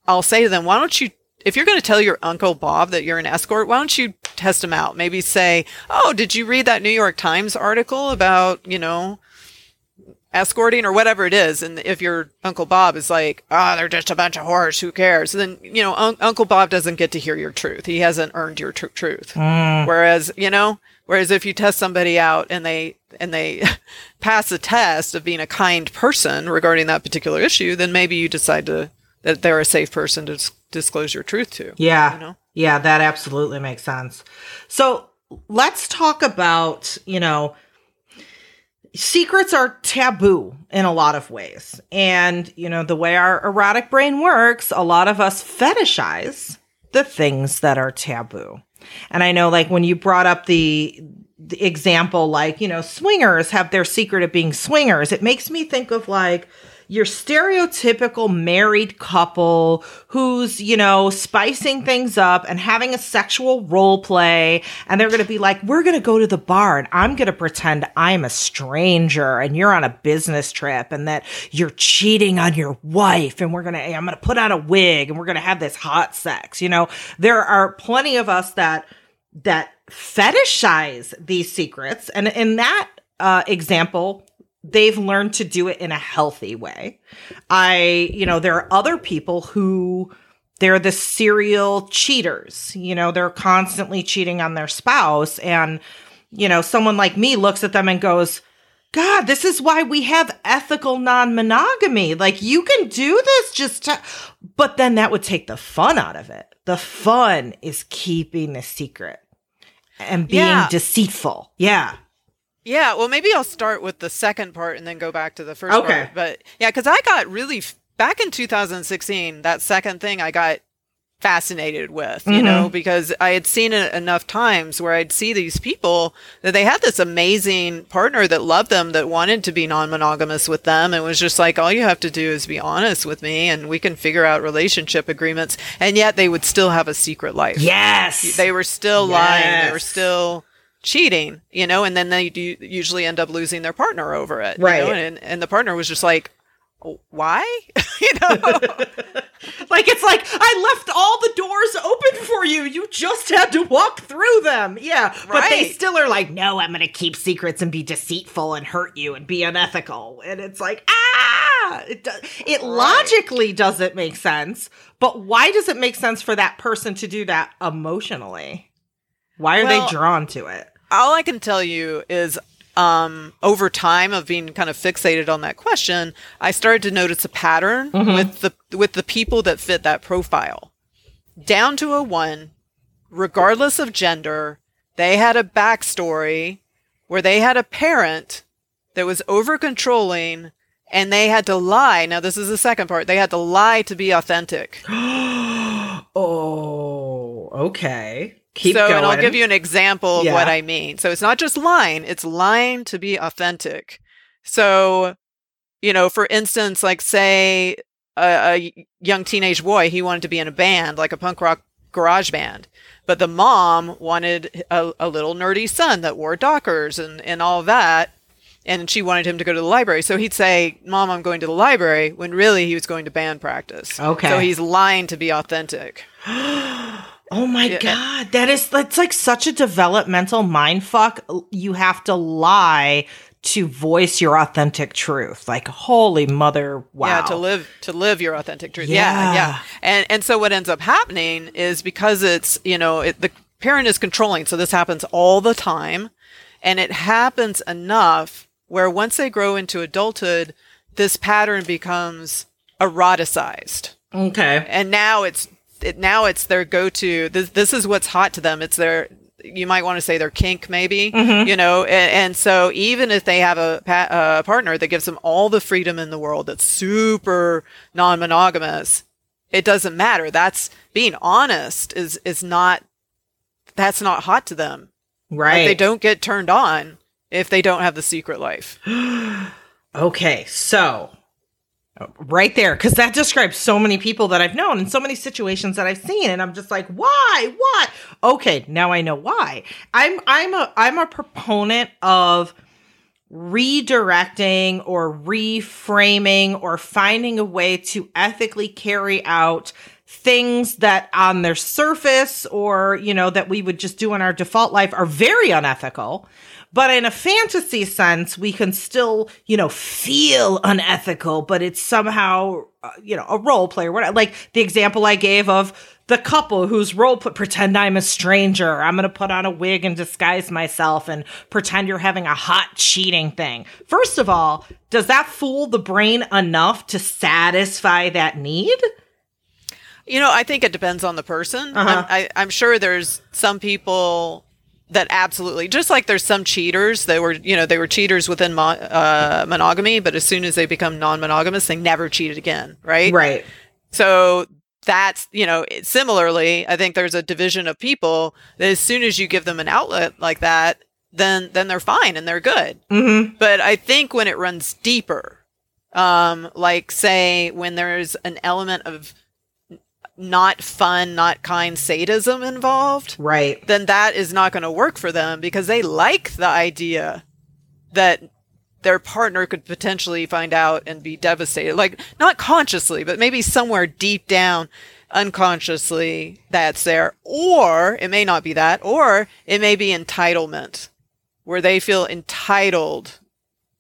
I'll say to them, why don't you, if you're going to tell your Uncle Bob that you're an escort, why don't you test him out? Maybe say, oh, did you read that New York Times article about, you know, escorting or whatever it is? And if your Uncle Bob is like, ah, they're just a bunch of whores, who cares? Then, you know, un- Uncle Bob doesn't get to hear your truth. He hasn't earned your tr- truth. Whereas, you know, whereas if you test somebody out and they, and they [LAUGHS] pass a test of being a kind person regarding that particular issue, then maybe you decide to, that they're a safe person to disclose your truth to. Yeah. You know? Yeah, that absolutely makes sense. So let's talk about, you know, secrets are taboo in a lot of ways. And, you know, the way our erotic brain works, a lot of us fetishize the things that are taboo. And I know, like, when you brought up the, the example, like, you know, swingers have their secret of being swingers, it makes me think of like, your stereotypical married couple who's, you know, spicing things up and having a sexual role play. And they're going to be like, we're going to go to the bar and I'm going to pretend I'm a stranger and you're on a business trip and that you're cheating on your wife. And we're going to, I'm going to put on a wig and we're going to have this hot sex. You know, there are plenty of us that, that fetishize these secrets. And in that, uh, example, they've learned to do it in a healthy way. I, you know, there are other people who they're the serial cheaters. You know, they're constantly cheating on their spouse. And, you know, someone like me looks at them and goes, God, this is why we have ethical non monogamy. Like, you can do this just to, but then that would take the fun out of it. The fun is keeping the secret and being Yeah. deceitful. Yeah. Yeah, well, maybe I'll start with the second part and then go back to the first Okay. part. But yeah, because I got really back in 2016, that second thing I got fascinated with, you mm-hmm. know, because I had seen it enough times where I'd see these people that they had this amazing partner that loved them, that wanted to be non monogamous with them. And was just like, all you have to do is be honest with me and we can figure out relationship agreements. And yet they would still have a secret life Yes. they were still lying they were still cheating you know and then they do usually end up losing their partner over it you Right. know? and, and the partner was just like "Oh, why [LAUGHS] you know [LAUGHS] Like it's like I left all the doors open for you. You just had to walk through them. Yeah, but they still are like, no, I'm going to keep secrets and be deceitful and hurt you and be unethical. And it's like, ah, it do- it logically doesn't make sense. But why does it make sense for that person to do that emotionally? Why are Well- they drawn to it? All i can tell you is um, over time of being kind of fixated on that question, I started to notice a pattern with the with the people that fit that profile, down to a one, regardless of gender. They had a backstory where they had a parent that was over controlling and they had to lie. Now, this is the second part. They had to lie to be authentic. [GASPS] oh, okay. Keep so, going. and I'll give you an example of Yeah. what I mean. So, it's not just lying, it's lying to be authentic. So, you know, for instance, like say a, a young teenage boy, he wanted to be in a band, like a punk rock garage band. But the mom wanted a, a little nerdy son that wore Dockers and, and all that. And she wanted him to go to the library. So he'd say, Mom, I'm going to the library, when really he was going to band practice. Okay. So he's lying to be authentic. [GASPS] [GASPS] [GASPS] Oh my Yeah. god, that is that's like such a developmental mind fuck. You have to lie to voice your authentic truth. Like holy mother, wow. Yeah, to live to live your authentic truth. Yeah. Yeah, yeah. And and so what ends up happening is because it's you know it, the parent is controlling, so this happens all the time, and it happens enough where once they grow into adulthood, this pattern becomes eroticized Okay. and now it's it, now it's their go-to this, this is what's hot to them. It's their you might want to say their kink maybe mm-hmm. you know and, and so even if they have a, pa- a partner that gives them all the freedom in the world that's super non-monogamous it doesn't matter. That's being honest is is not that's not hot to them. Right. Like, they don't get turned on if they don't have the secret life. [GASPS] Okay, so right there, because that describes so many people that I've known and so many situations that I've seen, and I'm just like, why, why? Okay, now I know why. I'm I'm a I'm a proponent of redirecting or reframing or finding a way to ethically carry out things that on their surface or you know that we would just do in our default life are very unethical but in a fantasy sense we can still you know feel unethical but it's somehow uh, you know a role player. like the example i gave of the couple whose role put pretend i'm a stranger i'm gonna put on a wig and disguise myself and pretend you're having a hot cheating thing first of all does that fool the brain enough to satisfy that need You know, I think it depends on the person. Uh-huh. I'm, I, I'm sure there's some people that absolutely, just like there's some cheaters they were, you know, they were cheaters within mo- uh, monogamy, but as soon as they become non-monogamous, they never cheated again, right? right So that's, you know, similarly, I think there's a division of people that as soon as you give them an outlet like that, then then they're fine and they're good. mm-hmm But I think when it runs deeper, um, like say when there's an element of not fun, not kind sadism involved, right then that is not going to work for them because they like the idea that their partner could potentially find out and be devastated. Like not consciously, but maybe somewhere deep down unconsciously that's there. Or it may not be that, or it may be entitlement where they feel entitled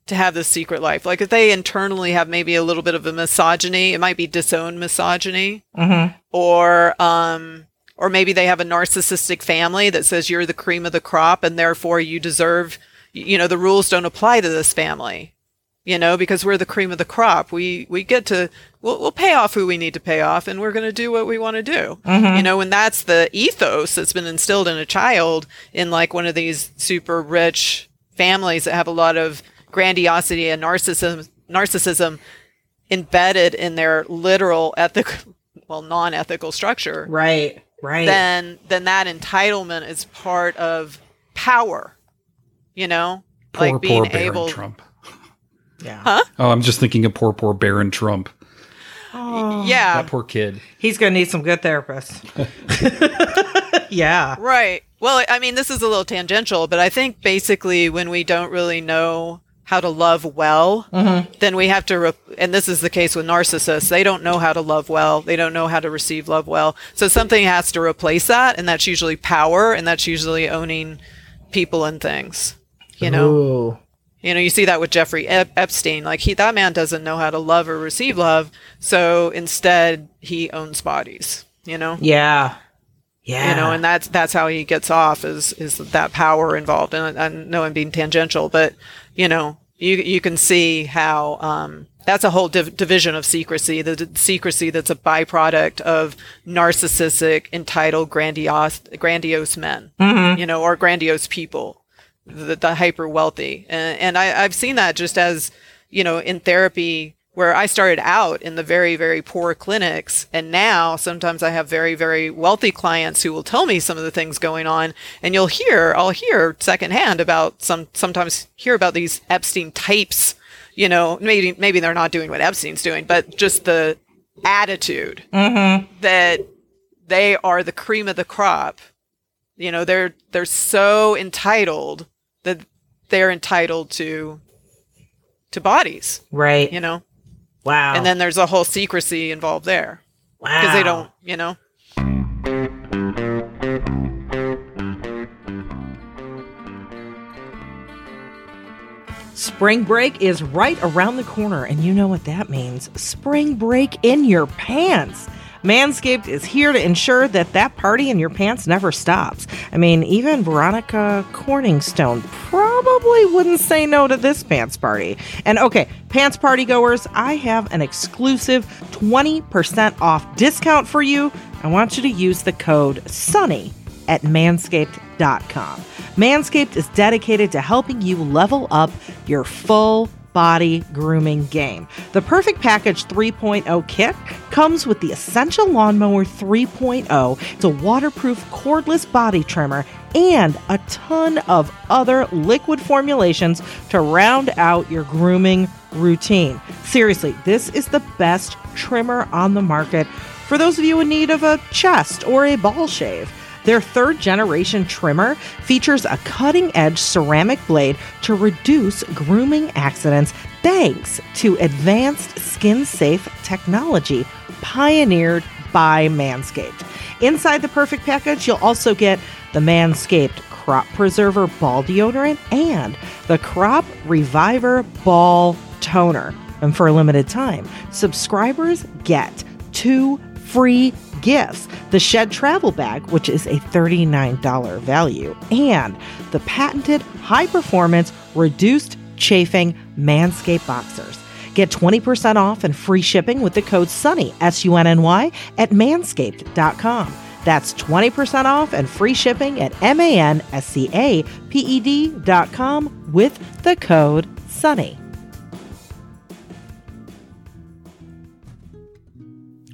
to have this secret life. Like if they internally have maybe a little bit of a misogyny, it might be disowned misogyny. Mm-hmm. Or um or maybe they have a narcissistic family that says you're the cream of the crop and therefore you deserve you know the rules don't apply to this family you know because we're the cream of the crop. We we get to we'll, we'll pay off who we need to pay off and we're going to do what we want to do you know and that's the ethos that's been instilled in a child in like one of these super rich families that have a lot of grandiosity and narcissism narcissism embedded in their literal ethical well non-ethical structure right right then then that entitlement is part of power you know Poor, like being poor Barron able Trump. yeah Oh, I'm just thinking of poor, poor Barron Trump. Oh. yeah That poor kid. He's gonna need some good therapists. [LAUGHS] yeah. right well i mean this is a little tangential but i think basically when we don't really know how to love well mm-hmm. then we have to re- and this is the case with narcissists they don't know how to love well they don't know how to receive love well so something has to replace that and that's usually power and that's usually owning people and things you know Ooh. You know, you see that with Jeffrey Ep- Epstein. Like he, that man doesn't know how to love or receive love, so instead he owns bodies. You know, Yeah. Yeah. You know, and that's that's how he gets off is is that power involved. And I, I know I'm being tangential, but you know, you you can see how um, that's a whole div- division of secrecy. The d- secrecy that's a byproduct of narcissistic, entitled, grandiose, grandiose men, you know, or grandiose people, the, the hyper wealthy. And, and I, I've seen that just as, you know, in therapy where I started out in the very, very poor clinics. And now sometimes I have very, very wealthy clients who will tell me some of the things going on. And you'll hear, I'll hear secondhand about some, sometimes hear about these Epstein types, you know, maybe, maybe they're not doing what Epstein's doing, but just the attitude mm-hmm. that they are the cream of the crop. You know, they're, they're so entitled that they're entitled to, to bodies, Right. you know? Wow. and then there's a whole secrecy involved there wow. because they don't you know Spring break is right around the corner, and you know what that means. Spring break in your pants. Manscaped is here to ensure that that party in your pants never stops. I mean, even Veronica Corningstone probably wouldn't say no to this pants party. And okay, pants party goers, I have an exclusive 20% off discount for you. I want you to use the code SUNNY at manscaped.com. Manscaped is dedicated to helping you level up your full body grooming game. The Perfect Package 3.0 kit comes with the Essential Lawnmower 3.0. It's a waterproof cordless body trimmer and a ton of other liquid formulations to round out your grooming routine. Seriously, this is the best trimmer on the market for those of you in need of a chest or a ball shave. Their third generation trimmer features a cutting edge ceramic blade to reduce grooming accidents thanks to advanced skin safe technology pioneered by Manscaped. Inside the perfect package, you'll also get the Manscaped Crop Preserver Ball Deodorant and the Crop Reviver Ball Toner. And for a limited time, subscribers get two free gifts the Shed Travel Bag, which is a $39 value, and the patented high performance reduced chafing Manscaped Boxers. Get 20% off and free shipping with the code SUNNY, S U N N Y, at manscaped.com. That's 20% off and free shipping at M A N S C A P E D.com with the code SUNNY.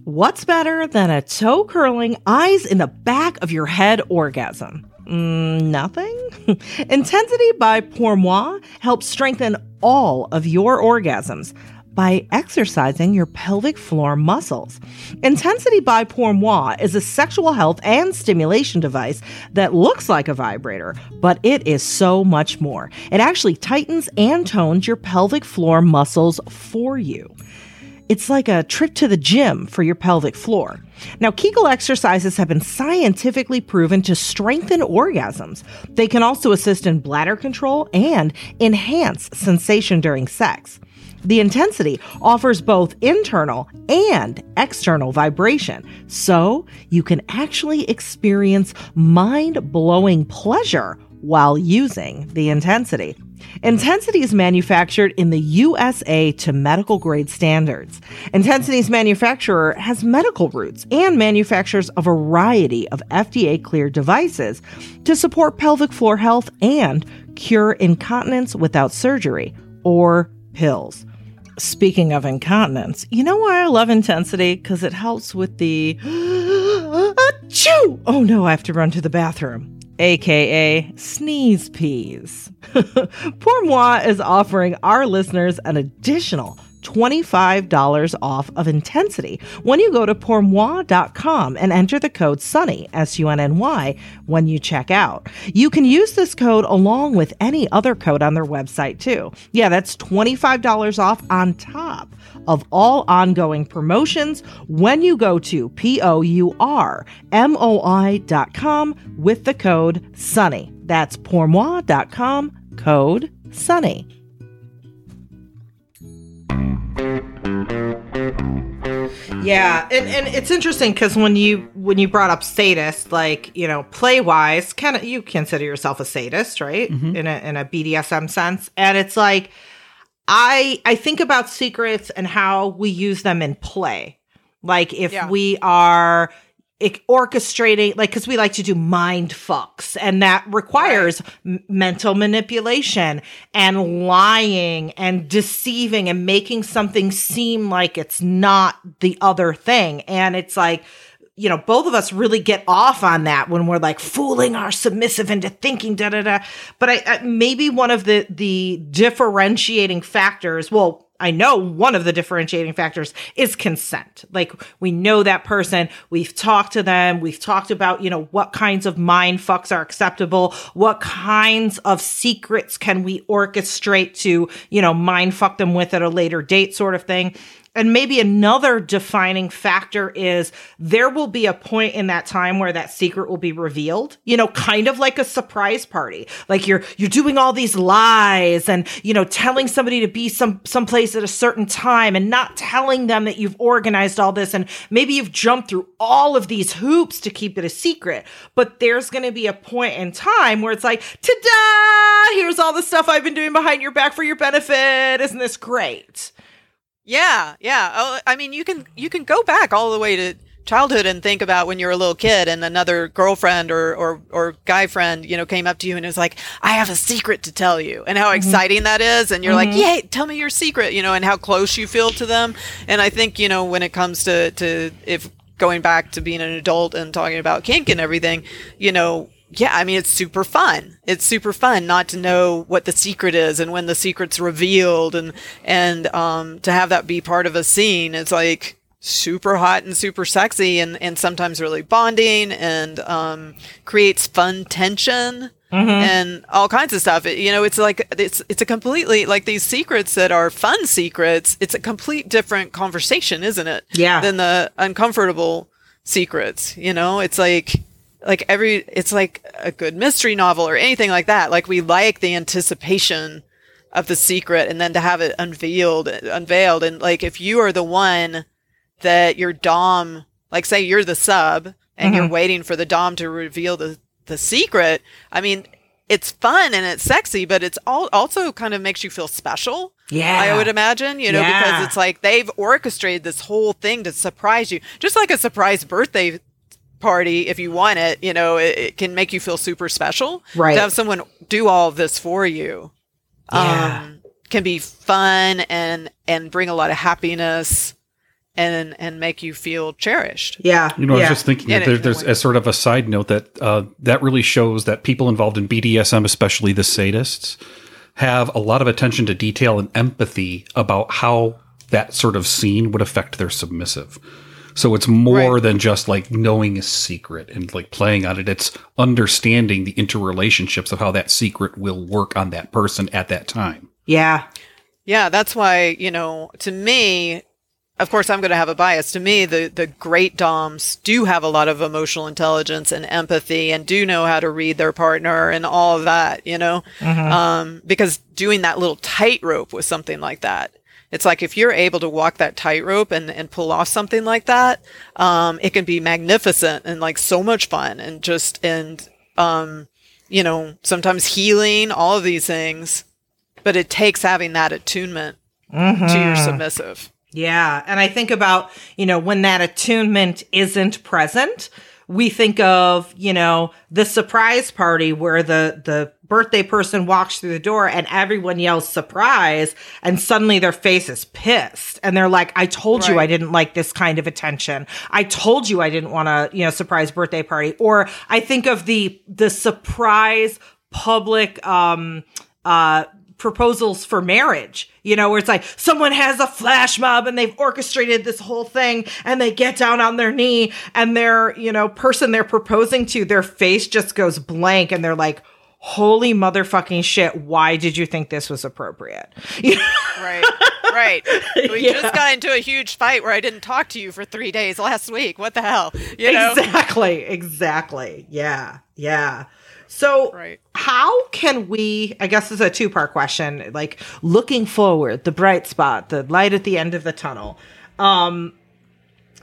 What's better than a toe curling, eyes in the back of your head orgasm? Mm, nothing? [LAUGHS] Intensity by Pour Moi helps strengthen all of your orgasms by exercising your pelvic floor muscles. Intensity by Pour Moi is a sexual health and stimulation device that looks like a vibrator, but it is so much more. It actually tightens and tones your pelvic floor muscles for you. It's like a trip to the gym for your pelvic floor. Now, Kegel exercises have been scientifically proven to strengthen orgasms. They can also assist in bladder control and enhance sensation during sex. The intensity offers both internal and external vibration, so you can actually experience mind blowing pleasure while using the intensity. Intensity is manufactured in the USA to medical grade standards. Intensity's manufacturer has medical roots and manufactures a variety of FDA cleared devices to support pelvic floor health and cure incontinence without surgery or pills. Speaking of incontinence, you know why I love intensity? Because it helps with the [GASPS] achoo! Oh no, I have to run to the bathroom aka sneeze peas. [LAUGHS] Pour Moi is offering our listeners an additional $25 off of intensity when you go to pourmoi.com and enter the code SUNNY, S U N N Y, when you check out. You can use this code along with any other code on their website too. Yeah, that's $25 off on top of all ongoing promotions when you go to P O U R M O I.com with the code SUNNY. That's pourmoi.com, code SUNNY. Yeah, and, and it's interesting because when you when you brought up sadist, like you know, play wise, kind of you consider yourself a sadist, right? Mm-hmm. In a in a BDSM sense, and it's like I I think about secrets and how we use them in play. Like if Yeah. we are orchestrating, like because we like to do mind fucks, and that requires m- mental manipulation and lying and deceiving and making something seem like it's not the other thing. And it's like you know, both of us really get off on that when we're like fooling our submissive into thinking da da da. But I, I maybe one of the the differentiating factors. Well, I know one of the differentiating factors is consent. Like we know that person, we've talked to them, we've talked about, you know, what kinds of mind fucks are acceptable, what kinds of secrets can we orchestrate to, you know, mind fuck them with at a later date sort of thing. And maybe another defining factor is there will be a point in that time where that secret will be revealed, you know, kind of like a surprise party. Like you're, you're doing all these lies and, you know, telling somebody to be some, someplace at a certain time and not telling them that you've organized all this. And maybe you've jumped through all of these hoops to keep it a secret. But there's going to be a point in time where it's like, ta-da! Here's all the stuff I've been doing behind your back for your benefit. Isn't this great? Yeah, yeah. Oh, I mean, you can you can go back all the way to childhood and think about when you're a little kid and another girlfriend or or or guy friend, you know, came up to you and was like, "I have a secret to tell you," and how mm-hmm. exciting that is, and you're like, mm-hmm. "Yay, tell me your secret," you know, and how close you feel to them. And I think you know when it comes to to if going back to being an adult and talking about kink and everything, you know. Yeah, I mean it's super fun. It's super fun not to know what the secret is and when the secret's revealed and and um to have that be part of a scene. It's like super hot and super sexy and and sometimes really bonding and um creates fun tension and all kinds of stuff. It- you know, it's like it's it's a completely like these secrets that are fun secrets. It's a complete different conversation, isn't it? Yeah. Than the uncomfortable secrets. You know, it's like like every it's like a good mystery novel or anything like that. Like we like the anticipation of the secret and then to have it unveiled unveiled and like if you are the one that your dom like say you're the sub and you're mm-hmm. waiting for the dom to reveal the the secret i mean it's fun and it's sexy but it's all also kind of makes you feel special Yeah. i would imagine you know Yeah. because it's like they've orchestrated this whole thing to surprise you just like a surprise birthday party if you want it you know it, it can make you feel super special Right. to have someone do all of this for you Yeah. um, can be fun and and bring a lot of happiness and and make you feel cherished. Yeah. You know, I was just thinking Yeah, that there, in a there's as sort of a side note that uh, that really shows that people involved in BDSM, especially the sadists, have a lot of attention to detail and empathy about how that sort of scene would affect their submissive. So it's more Right. than just like knowing a secret and like playing on it. It's understanding the interrelationships of how that secret will work on that person at that time. Yeah. Yeah, that's why, you know, to me, of course I'm going to have a bias. To me, the the great doms do have a lot of emotional intelligence and empathy and do know how to read their partner and all of that, you know? Um because doing that little tightrope with something like that. It's like if you're able to walk that tightrope and, and pull off something like that, um, it can be magnificent and like so much fun and just and um, you know, sometimes healing, all of these things. But it takes having that attunement to your submissive. Yeah. And I think about, you know, when that attunement isn't present, we think of, you know, the surprise party where the, the birthday person walks through the door and everyone yells surprise and suddenly their face is pissed and they're like, I told you I didn't like this kind of attention. I told you I didn't want a, you know, surprise birthday party. Or I think of the, the surprise public, um, uh, proposals for marriage, you know, where it's like someone has a flash mob and they've orchestrated this whole thing and they get down on their knee and their, you know, person they're proposing to, their face just goes blank and they're like, holy motherfucking shit, why did you think this was appropriate? [LAUGHS] You know? Right. Right. We [LAUGHS] Yeah. just got into a huge fight where I didn't talk to you for three days last week. What the hell? You know? Exactly, exactly. Yeah, yeah. So, Right. how can we? I guess this is a two part question. Like looking forward, the bright spot, the light at the end of the tunnel. Um,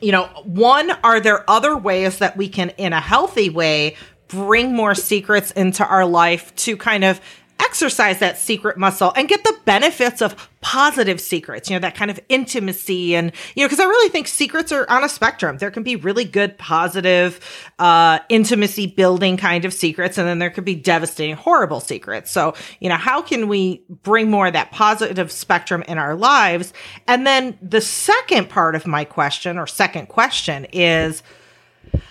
you know, one, are there other ways that we can, in a healthy way, bring more secrets into our life to kind of exercise that secret muscle and get the benefits of positive secrets, you know, that kind of intimacy. And, you know, because I really think secrets are on a spectrum. There can be really good, positive, uh, intimacy building kind of secrets, and then there could be devastating, horrible secrets. So, you know, how can we bring more of that positive spectrum in our lives? And then the second part of my question or second question is,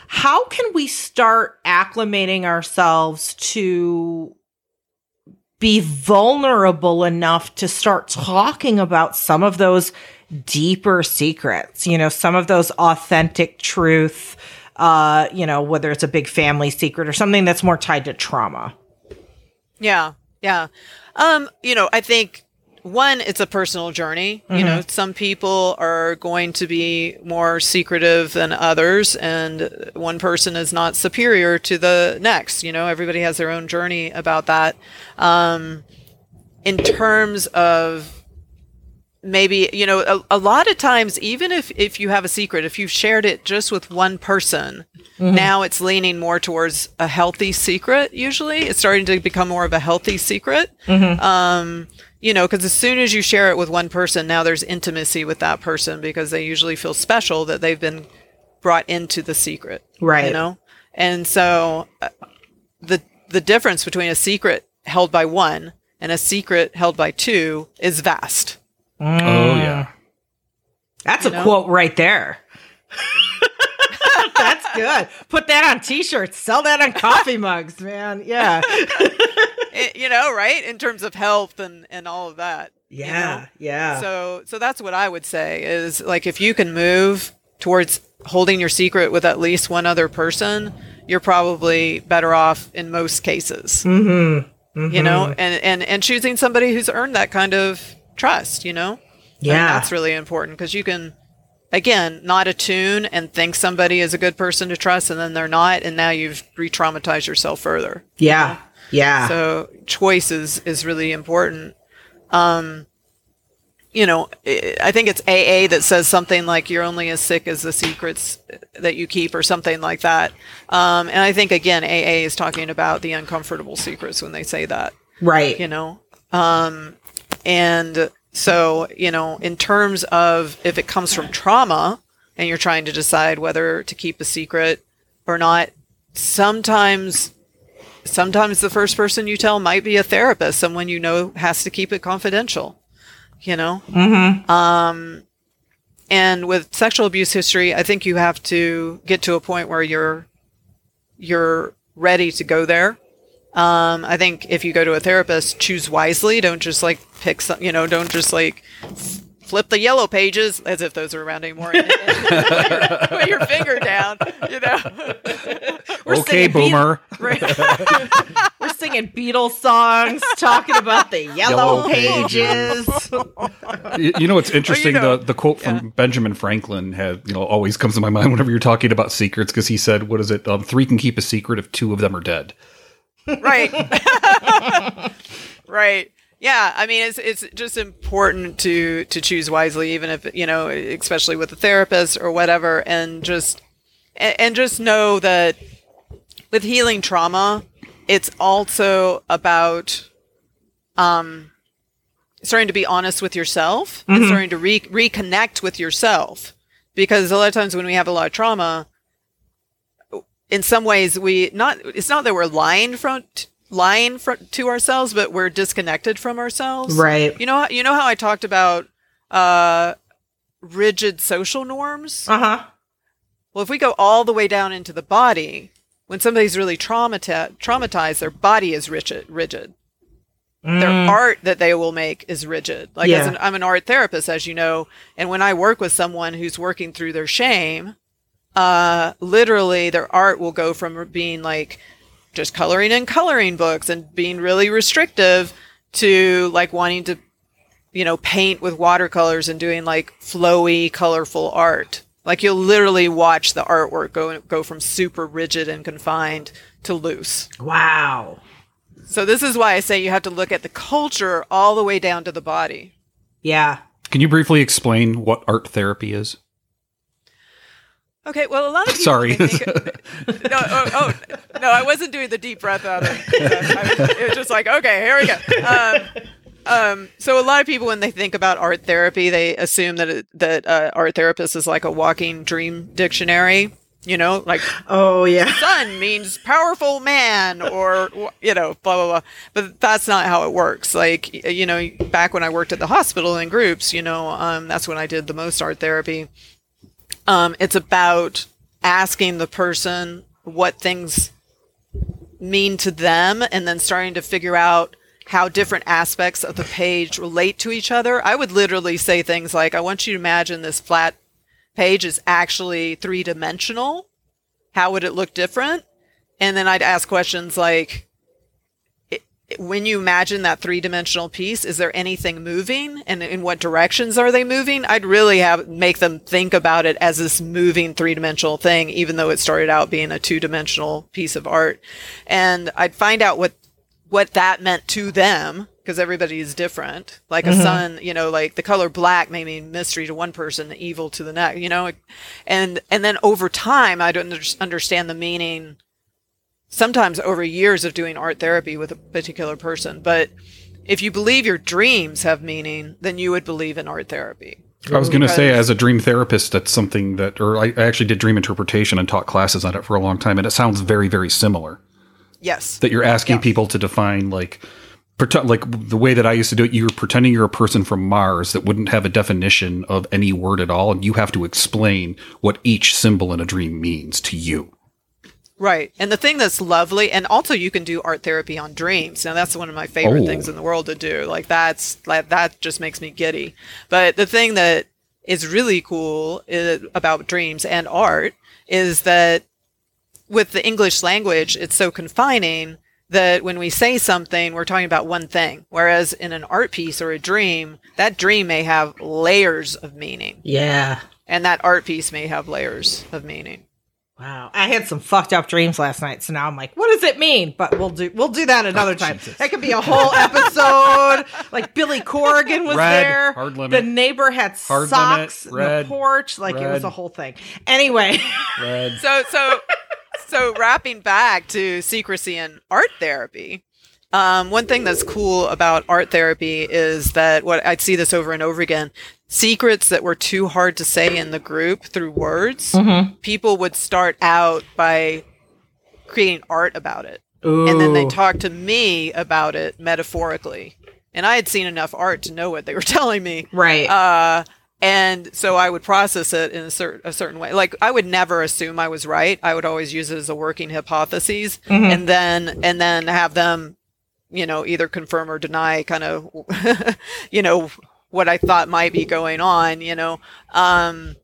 how can we start acclimating ourselves to be vulnerable enough to start talking about some of those deeper secrets, you know, some of those authentic truth, uh, you know, whether it's a big family secret or something that's more tied to trauma. Yeah. Yeah. Um, you know, I think one, it's a personal journey. Mm-hmm. You know, some people are going to be more secretive than others, and one person is not superior to the next. You know, everybody has their own journey about that. Um, in terms of maybe you know a, a, lot of times even if if you have a secret if you've shared it just with one person mm-hmm. now it's leaning more towards a healthy secret usually it's starting to become more of a healthy secret mm-hmm. um, you know, because as soon as you share it with one person, now there's intimacy with that person because they usually feel special that they've been brought into the secret. Right. You know? And so uh, the the difference between a secret held by one and a secret held by two is vast. Mm. Oh yeah. That's you a know? quote right there. [LAUGHS] That's good. Put that on t-shirts. Sell that on coffee mugs, man. Yeah. [LAUGHS] it, you know, right? In terms of health and and all of that. Yeah, you know? yeah. So so that's what I would say is like if you can move towards holding your secret with at least one other person, you're probably better off in most cases. Mm-hmm. Mm-hmm. You know, and and and choosing somebody who's earned that kind of trust. You know, yeah, that's really important because you can again, not attune and think somebody is a good person to trust and then they're not. And now you've re traumatized yourself further. Yeah. You know? Yeah. So choice is, is really important. Um, you know, I think it's AA that says something like you're only as sick as the secrets that you keep or something like that. Um, and I think again, AA is talking about the uncomfortable secrets when they say that. Right. You know, um, and so, you know, in terms of if it comes from trauma and you're trying to decide whether to keep a secret or not, sometimes sometimes the first person you tell might be a therapist, someone you know has to keep it confidential. You know? Mm-hmm. Um, and with sexual abuse history, I think you have to get to a point where you're you're ready to go there. Um, I think if you go to a therapist, choose wisely. Don't just like pick some, you know, don't just like flip the yellow pages as if those are around anymore. And, and put, your, finger down, you know. [LAUGHS] We're okay, boomer. Right. [LAUGHS] We're singing Beatles songs, talking about the yellow, yellow pages. pages. [LAUGHS] you know what's interesting? Well, you know, the the quote from yeah. Benjamin Franklin had you know always comes to my mind whenever you're talking about secrets because he said, "What is it? Um, three can keep a secret if two of them are dead." Right. right. Yeah, I mean it's it's just important to to choose wisely, even if you know, especially with a therapist or whatever, and just and just know that with healing trauma, it's also about um starting to be honest with yourself mm-hmm. and starting to re- reconnect with yourself because a lot of times when we have a lot of trauma in some ways we not it's not that we're lying from lying for, to ourselves, but we're disconnected from ourselves. Right. You know, you know how I talked about uh, rigid social norms. Uh huh. Well, if we go all the way down into the body, when somebody's really traumata- traumatized, their body is rigid. rigid. Mm. Their art that they will make is rigid. Like yeah. as an, I'm an art therapist, as you know, and when I work with someone who's working through their shame, uh, literally their art will go from being like just coloring in coloring books and being really restrictive to like wanting to you know paint with watercolors and doing like flowy colorful art. Like you'll literally watch the artwork go go from super rigid and confined to loose. Wow. So this is why i say you have to look at the culture all the way down to the body. Yeah. Can you briefly explain what art therapy is Okay, well, a lot of people. Sorry. think- [LAUGHS] no, oh, oh, no, I wasn't doing the deep breath out of it. It was just like, okay, here we go. Um, um, so a lot of people, when they think about art therapy, they assume that it, that uh, art therapist is like a walking dream dictionary. You know, like Oh yeah. sun means powerful man or you know blah blah blah but that's not how it works like you know back when i worked at the hospital in groups you know um, that's when i did the most art therapy um, it's about asking the person what things mean to them and then starting to figure out how different aspects of the page relate to each other i would literally say things like i want you to imagine this flat page is actually three dimensional how would it look different? And then I'd ask questions like, when you imagine that three dimensional piece, is there anything moving and in what directions are they moving? I'd really have make them think about it as this moving three dimensional thing, even though it started out being a two dimensional piece of art. And I'd find out what, what that meant to them because everybody is different. Like a mm-hmm. sun, you know, like the color black may mean mystery to one person, evil to the next, you know, and and then over time, I don't under- understand the meaning. Sometimes over years of doing art therapy with a particular person, but if you believe your dreams have meaning, then you would believe in art therapy. I was going to say, as a dream therapist, that's something that, or I, I actually did dream interpretation and taught classes on it for a long time, and it sounds very, very similar. Yes. That you're asking Yeah. people to define, like, pretend, like the way that I used to do it. You're pretending you're a person from Mars that wouldn't have a definition of any word at all, and you have to explain what each symbol in a dream means to you. Right. And the thing that's lovely, and also you can do art therapy on dreams. Now that's one of my favorite Oh. things in the world to do. Like that's like that just makes me giddy. But the thing that is really cool is, about dreams and art is that with the English language, it's so confining that when we say something, we're talking about one thing. Whereas in an art piece or a dream, that dream may have layers of meaning, Yeah. and that art piece may have layers of meaning. Wow. I had some fucked up dreams last night, so now I'm like, what does it mean? But we'll do we'll do that another time. That could be a whole episode. [LAUGHS] like Billy Corgan was Red, there. hard limit. The neighbor had Hard socks limit, in the porch. Like it was a whole thing. Anyway. Red. so so so wrapping back to secrecy and art therapy um, one thing that's cool about art therapy is that what i'd see this over and over again secrets that were too hard to say in the group through words people would start out by creating art about it and then they Ooh. talk to me about it metaphorically and i had seen enough art to know what they were [LAUGHS] telling me Right. uh, and so I would process it in a, cer- a certain way. Like I would never assume I was right. I would always use it as a working hypothesis, and then and then have them, you know, either confirm or deny, kind of, [LAUGHS] you know, what I thought might be going on. You know, um,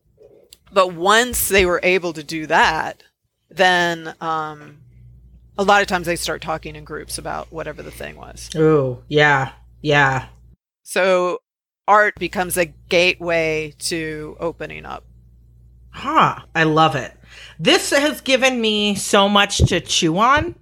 but once they were able to do that, then um, a lot of times they start talking in groups about whatever the thing was. Oh, Yeah. Yeah. So art becomes a gateway to opening up. Huh. I love it. This has given me so much to chew on.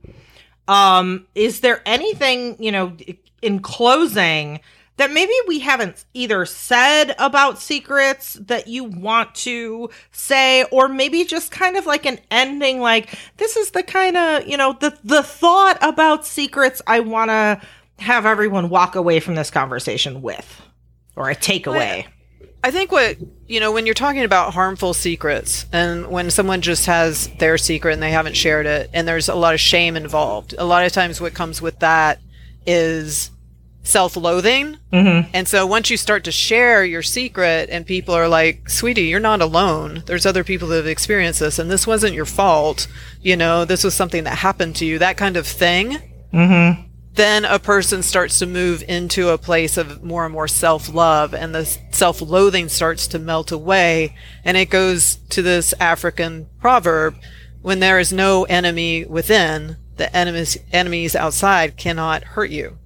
Um, is there anything, you know, in closing that maybe we haven't either said about secrets that you want to say, or maybe just kind of like an ending, like this is the kind of, you know, the the thought about secrets I wanna have everyone walk away from this conversation with. Or a takeaway. I think what, you know, when you're talking about harmful secrets and when someone just has their secret and they haven't shared it and there's a lot of shame involved, a lot of times what comes with that is self loathing. Mm-hmm. And so once you start to share your secret and people are like, sweetie, you're not alone. There's other people that have experienced this and this wasn't your fault. You know, this was something that happened to you, that kind of thing. then a person starts to move into a place of more and more self love, and the self loathing starts to melt away. And it goes to this African proverb when there is no enemy within, the enemies, enemies outside cannot hurt you.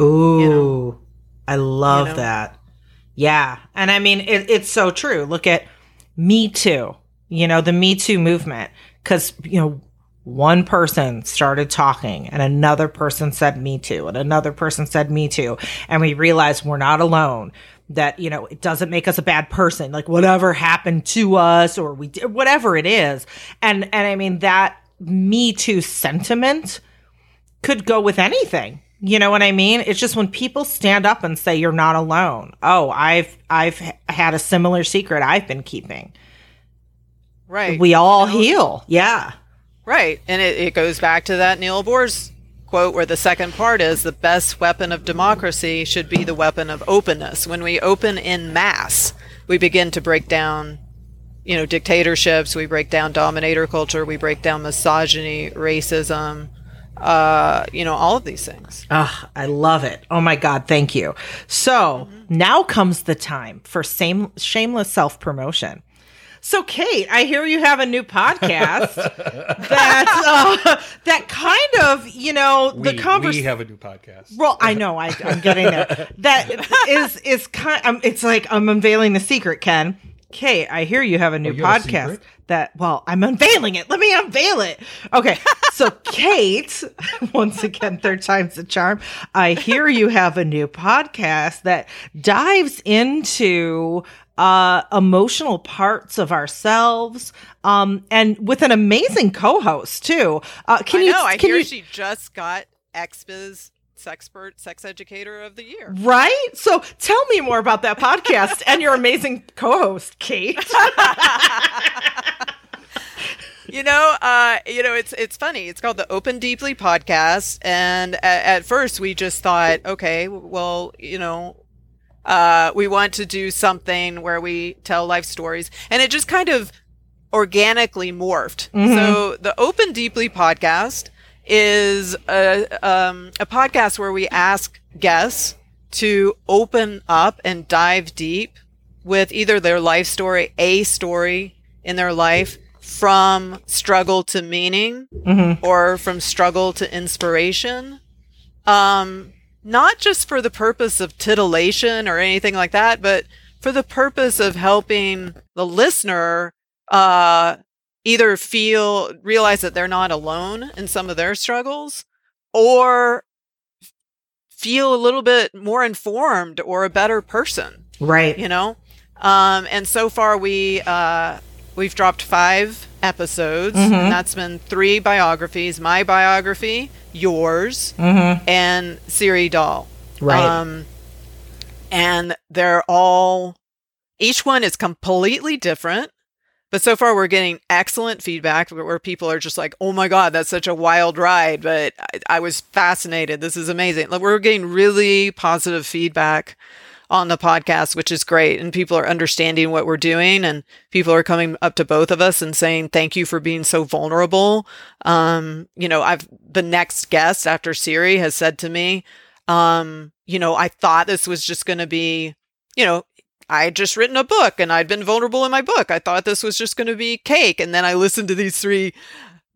Ooh, I love You know? that. Yeah. And I mean, it, it's so true. Look at Me Too, you know, the Me Too movement. Cause, you know, one person started talking and another person said Me Too and another person said Me Too. And we realized we're not alone. that you know it doesn't make us a bad person like whatever happened to us or we did whatever it is and and i mean that me too sentiment could go with anything you know what i mean? It's just when people stand up and say you're not alone. Oh i've i've had a similar secret i've been keeping. Right. We all you know? heal. Yeah. Right. And it, it goes back to that Niels Bohr's quote where the second part is the best weapon of democracy should be the weapon of openness. When we open in mass, we begin to break down, you know, dictatorships, we break down dominator culture, we break down misogyny, racism, uh, you know, all of these things. Ah, I love it. Oh my God, thank you. So mm-hmm. now comes the time for same shameless self promotion. So, Kate, I hear you have a new podcast [LAUGHS] that uh, that kind of you know the conversation. We have a new podcast. Well, I know I, am getting there. That [LAUGHS] is is kind. Um, it's like I'm unveiling the secret, Ken. Kate, I hear you have a new oh, podcast. A that well, I'm unveiling it. Let me unveil it. Okay, [LAUGHS] so Kate, [LAUGHS] once again, third time's the charm. I hear you have a new podcast that dives into uh, emotional parts of ourselves, um, and with an amazing co-host too. Uh, can I you? Know, I can hear you, she just got XBiz Sexpert Sex Educator of the Year. Right? So tell me more about that podcast and your amazing co-host, Kate. [LAUGHS] you know, uh, you know, it's it's funny. It's called the Open Deeply podcast, and at, at first we just thought, okay, well, you know, uh, we want to do something where we tell life stories. And it just kind of organically morphed. Mm-hmm. So the Open Deeply podcast is a, um, a podcast where we ask guests to open up and dive deep with either their life story, a story in their life from struggle to meaning mm-hmm. or from struggle to inspiration. Um, not just for the purpose of titillation or anything like that, but for the purpose of helping the listener uh, either feel realize that they're not alone in some of their struggles or feel a little bit more informed or a better person right you know um, and so far we uh, we've dropped five episodes mm-hmm. and that's been three biographies my biography yours, mm-hmm. and Siri Dahl. Right. Um, and they're all, each one is completely different. But so far, we're getting excellent feedback where people are just like, oh my God, that's such a wild ride. But I, I was fascinated. This is amazing. Like, we're getting really positive feedback on the podcast, which is great. And people are understanding what we're doing and people are coming up to both of us and saying, thank you for being so vulnerable. Um, you know, I've, the next guest after Siri has said to me, um, you know, I thought this was just going to be, you know, I had just written a book and I'd been vulnerable in my book. I thought this was just going to be cake. And then I listened to these three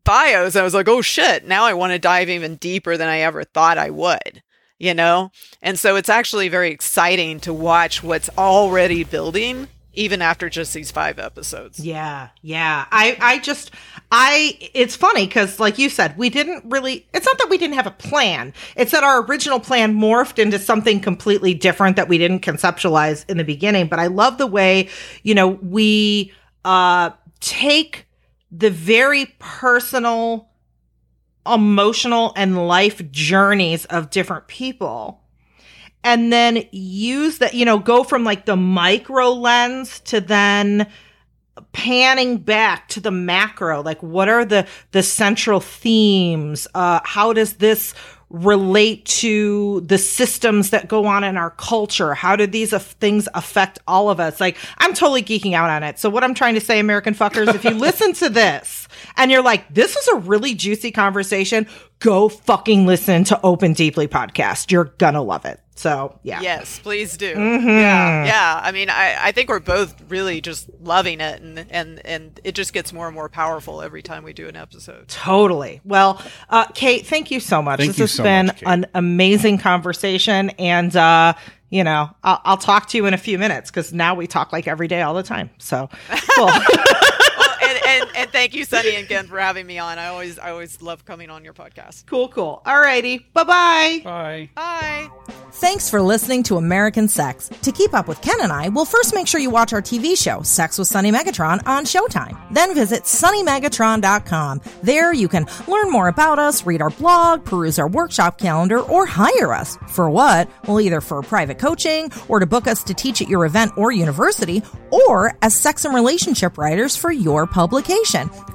bios. and I was like, oh shit, now I want to dive even deeper than I ever thought I would you know? And so it's actually very exciting to watch what's already building even after just these five episodes. Yeah, yeah. I, I just, I, it's funny because, like you said, we didn't really, it's not that we didn't have a plan. It's that our original plan morphed into something completely different that we didn't conceptualize in the beginning. But I love the way, you know, we, uh, take the very personal, emotional and life journeys of different people and then use that you know go from like the micro lens to then panning back to the macro. Like what are the the central themes? Uh how does this relate to the systems that go on in our culture? How do these af- things affect all of us? Like i'm totally geeking out on it. So what i'm trying to say american fuckers if you [LAUGHS] listen to this and you're like this is a really juicy conversation go fucking listen to open deeply podcast you're gonna love it so yeah. Yes, please do. Mm-hmm. Yeah, yeah. I mean, I, I think we're both really just loving it, and and and it just gets more and more powerful every time we do an episode. Totally. Well, uh, Kate, thank you so much. Thank this has so been much, an amazing conversation, and uh, you know, I'll, I'll talk to you in a few minutes because now we talk like every day, all the time. So cool. [LAUGHS] well, and, and, and thank you, Sunny and Ken, for having me on. I always, I always love coming on your podcast. Cool, cool. All righty. Bye bye. Bye. Bye. Thanks for listening to American Sex. To keep up with Ken and I, we'll first make sure you watch our TV show, Sex with Sunny Megatron, on Showtime. Then visit sunnymegatron.com. There you can learn more about us, read our blog, peruse our workshop calendar, or hire us. For what? Well, either for private coaching, or to book us to teach at your event or university, or as sex and relationship writers for your publication.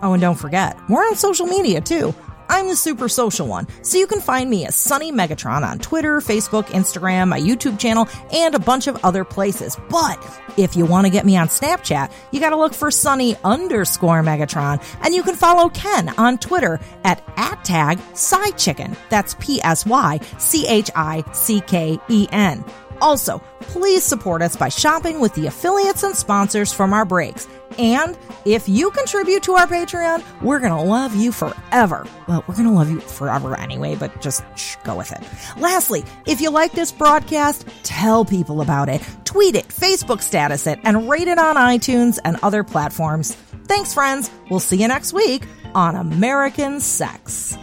Oh, and don't forget, we're on social media too. I'm the super social one, so you can find me as Sunny Megatron on Twitter, Facebook, Instagram, my YouTube channel, and a bunch of other places. But if you want to get me on Snapchat, you gotta look for Sunny underscore Megatron, and you can follow Ken on Twitter at at tag Chicken. That's P S Y C H I C K E N. Also, please support us by shopping with the affiliates and sponsors from our breaks. And if you contribute to our Patreon, we're going to love you forever. Well, we're going to love you forever anyway, but just shh, go with it. Lastly, if you like this broadcast, tell people about it. Tweet it, Facebook status it, and rate it on iTunes and other platforms. Thanks, friends. We'll see you next week on American Sex.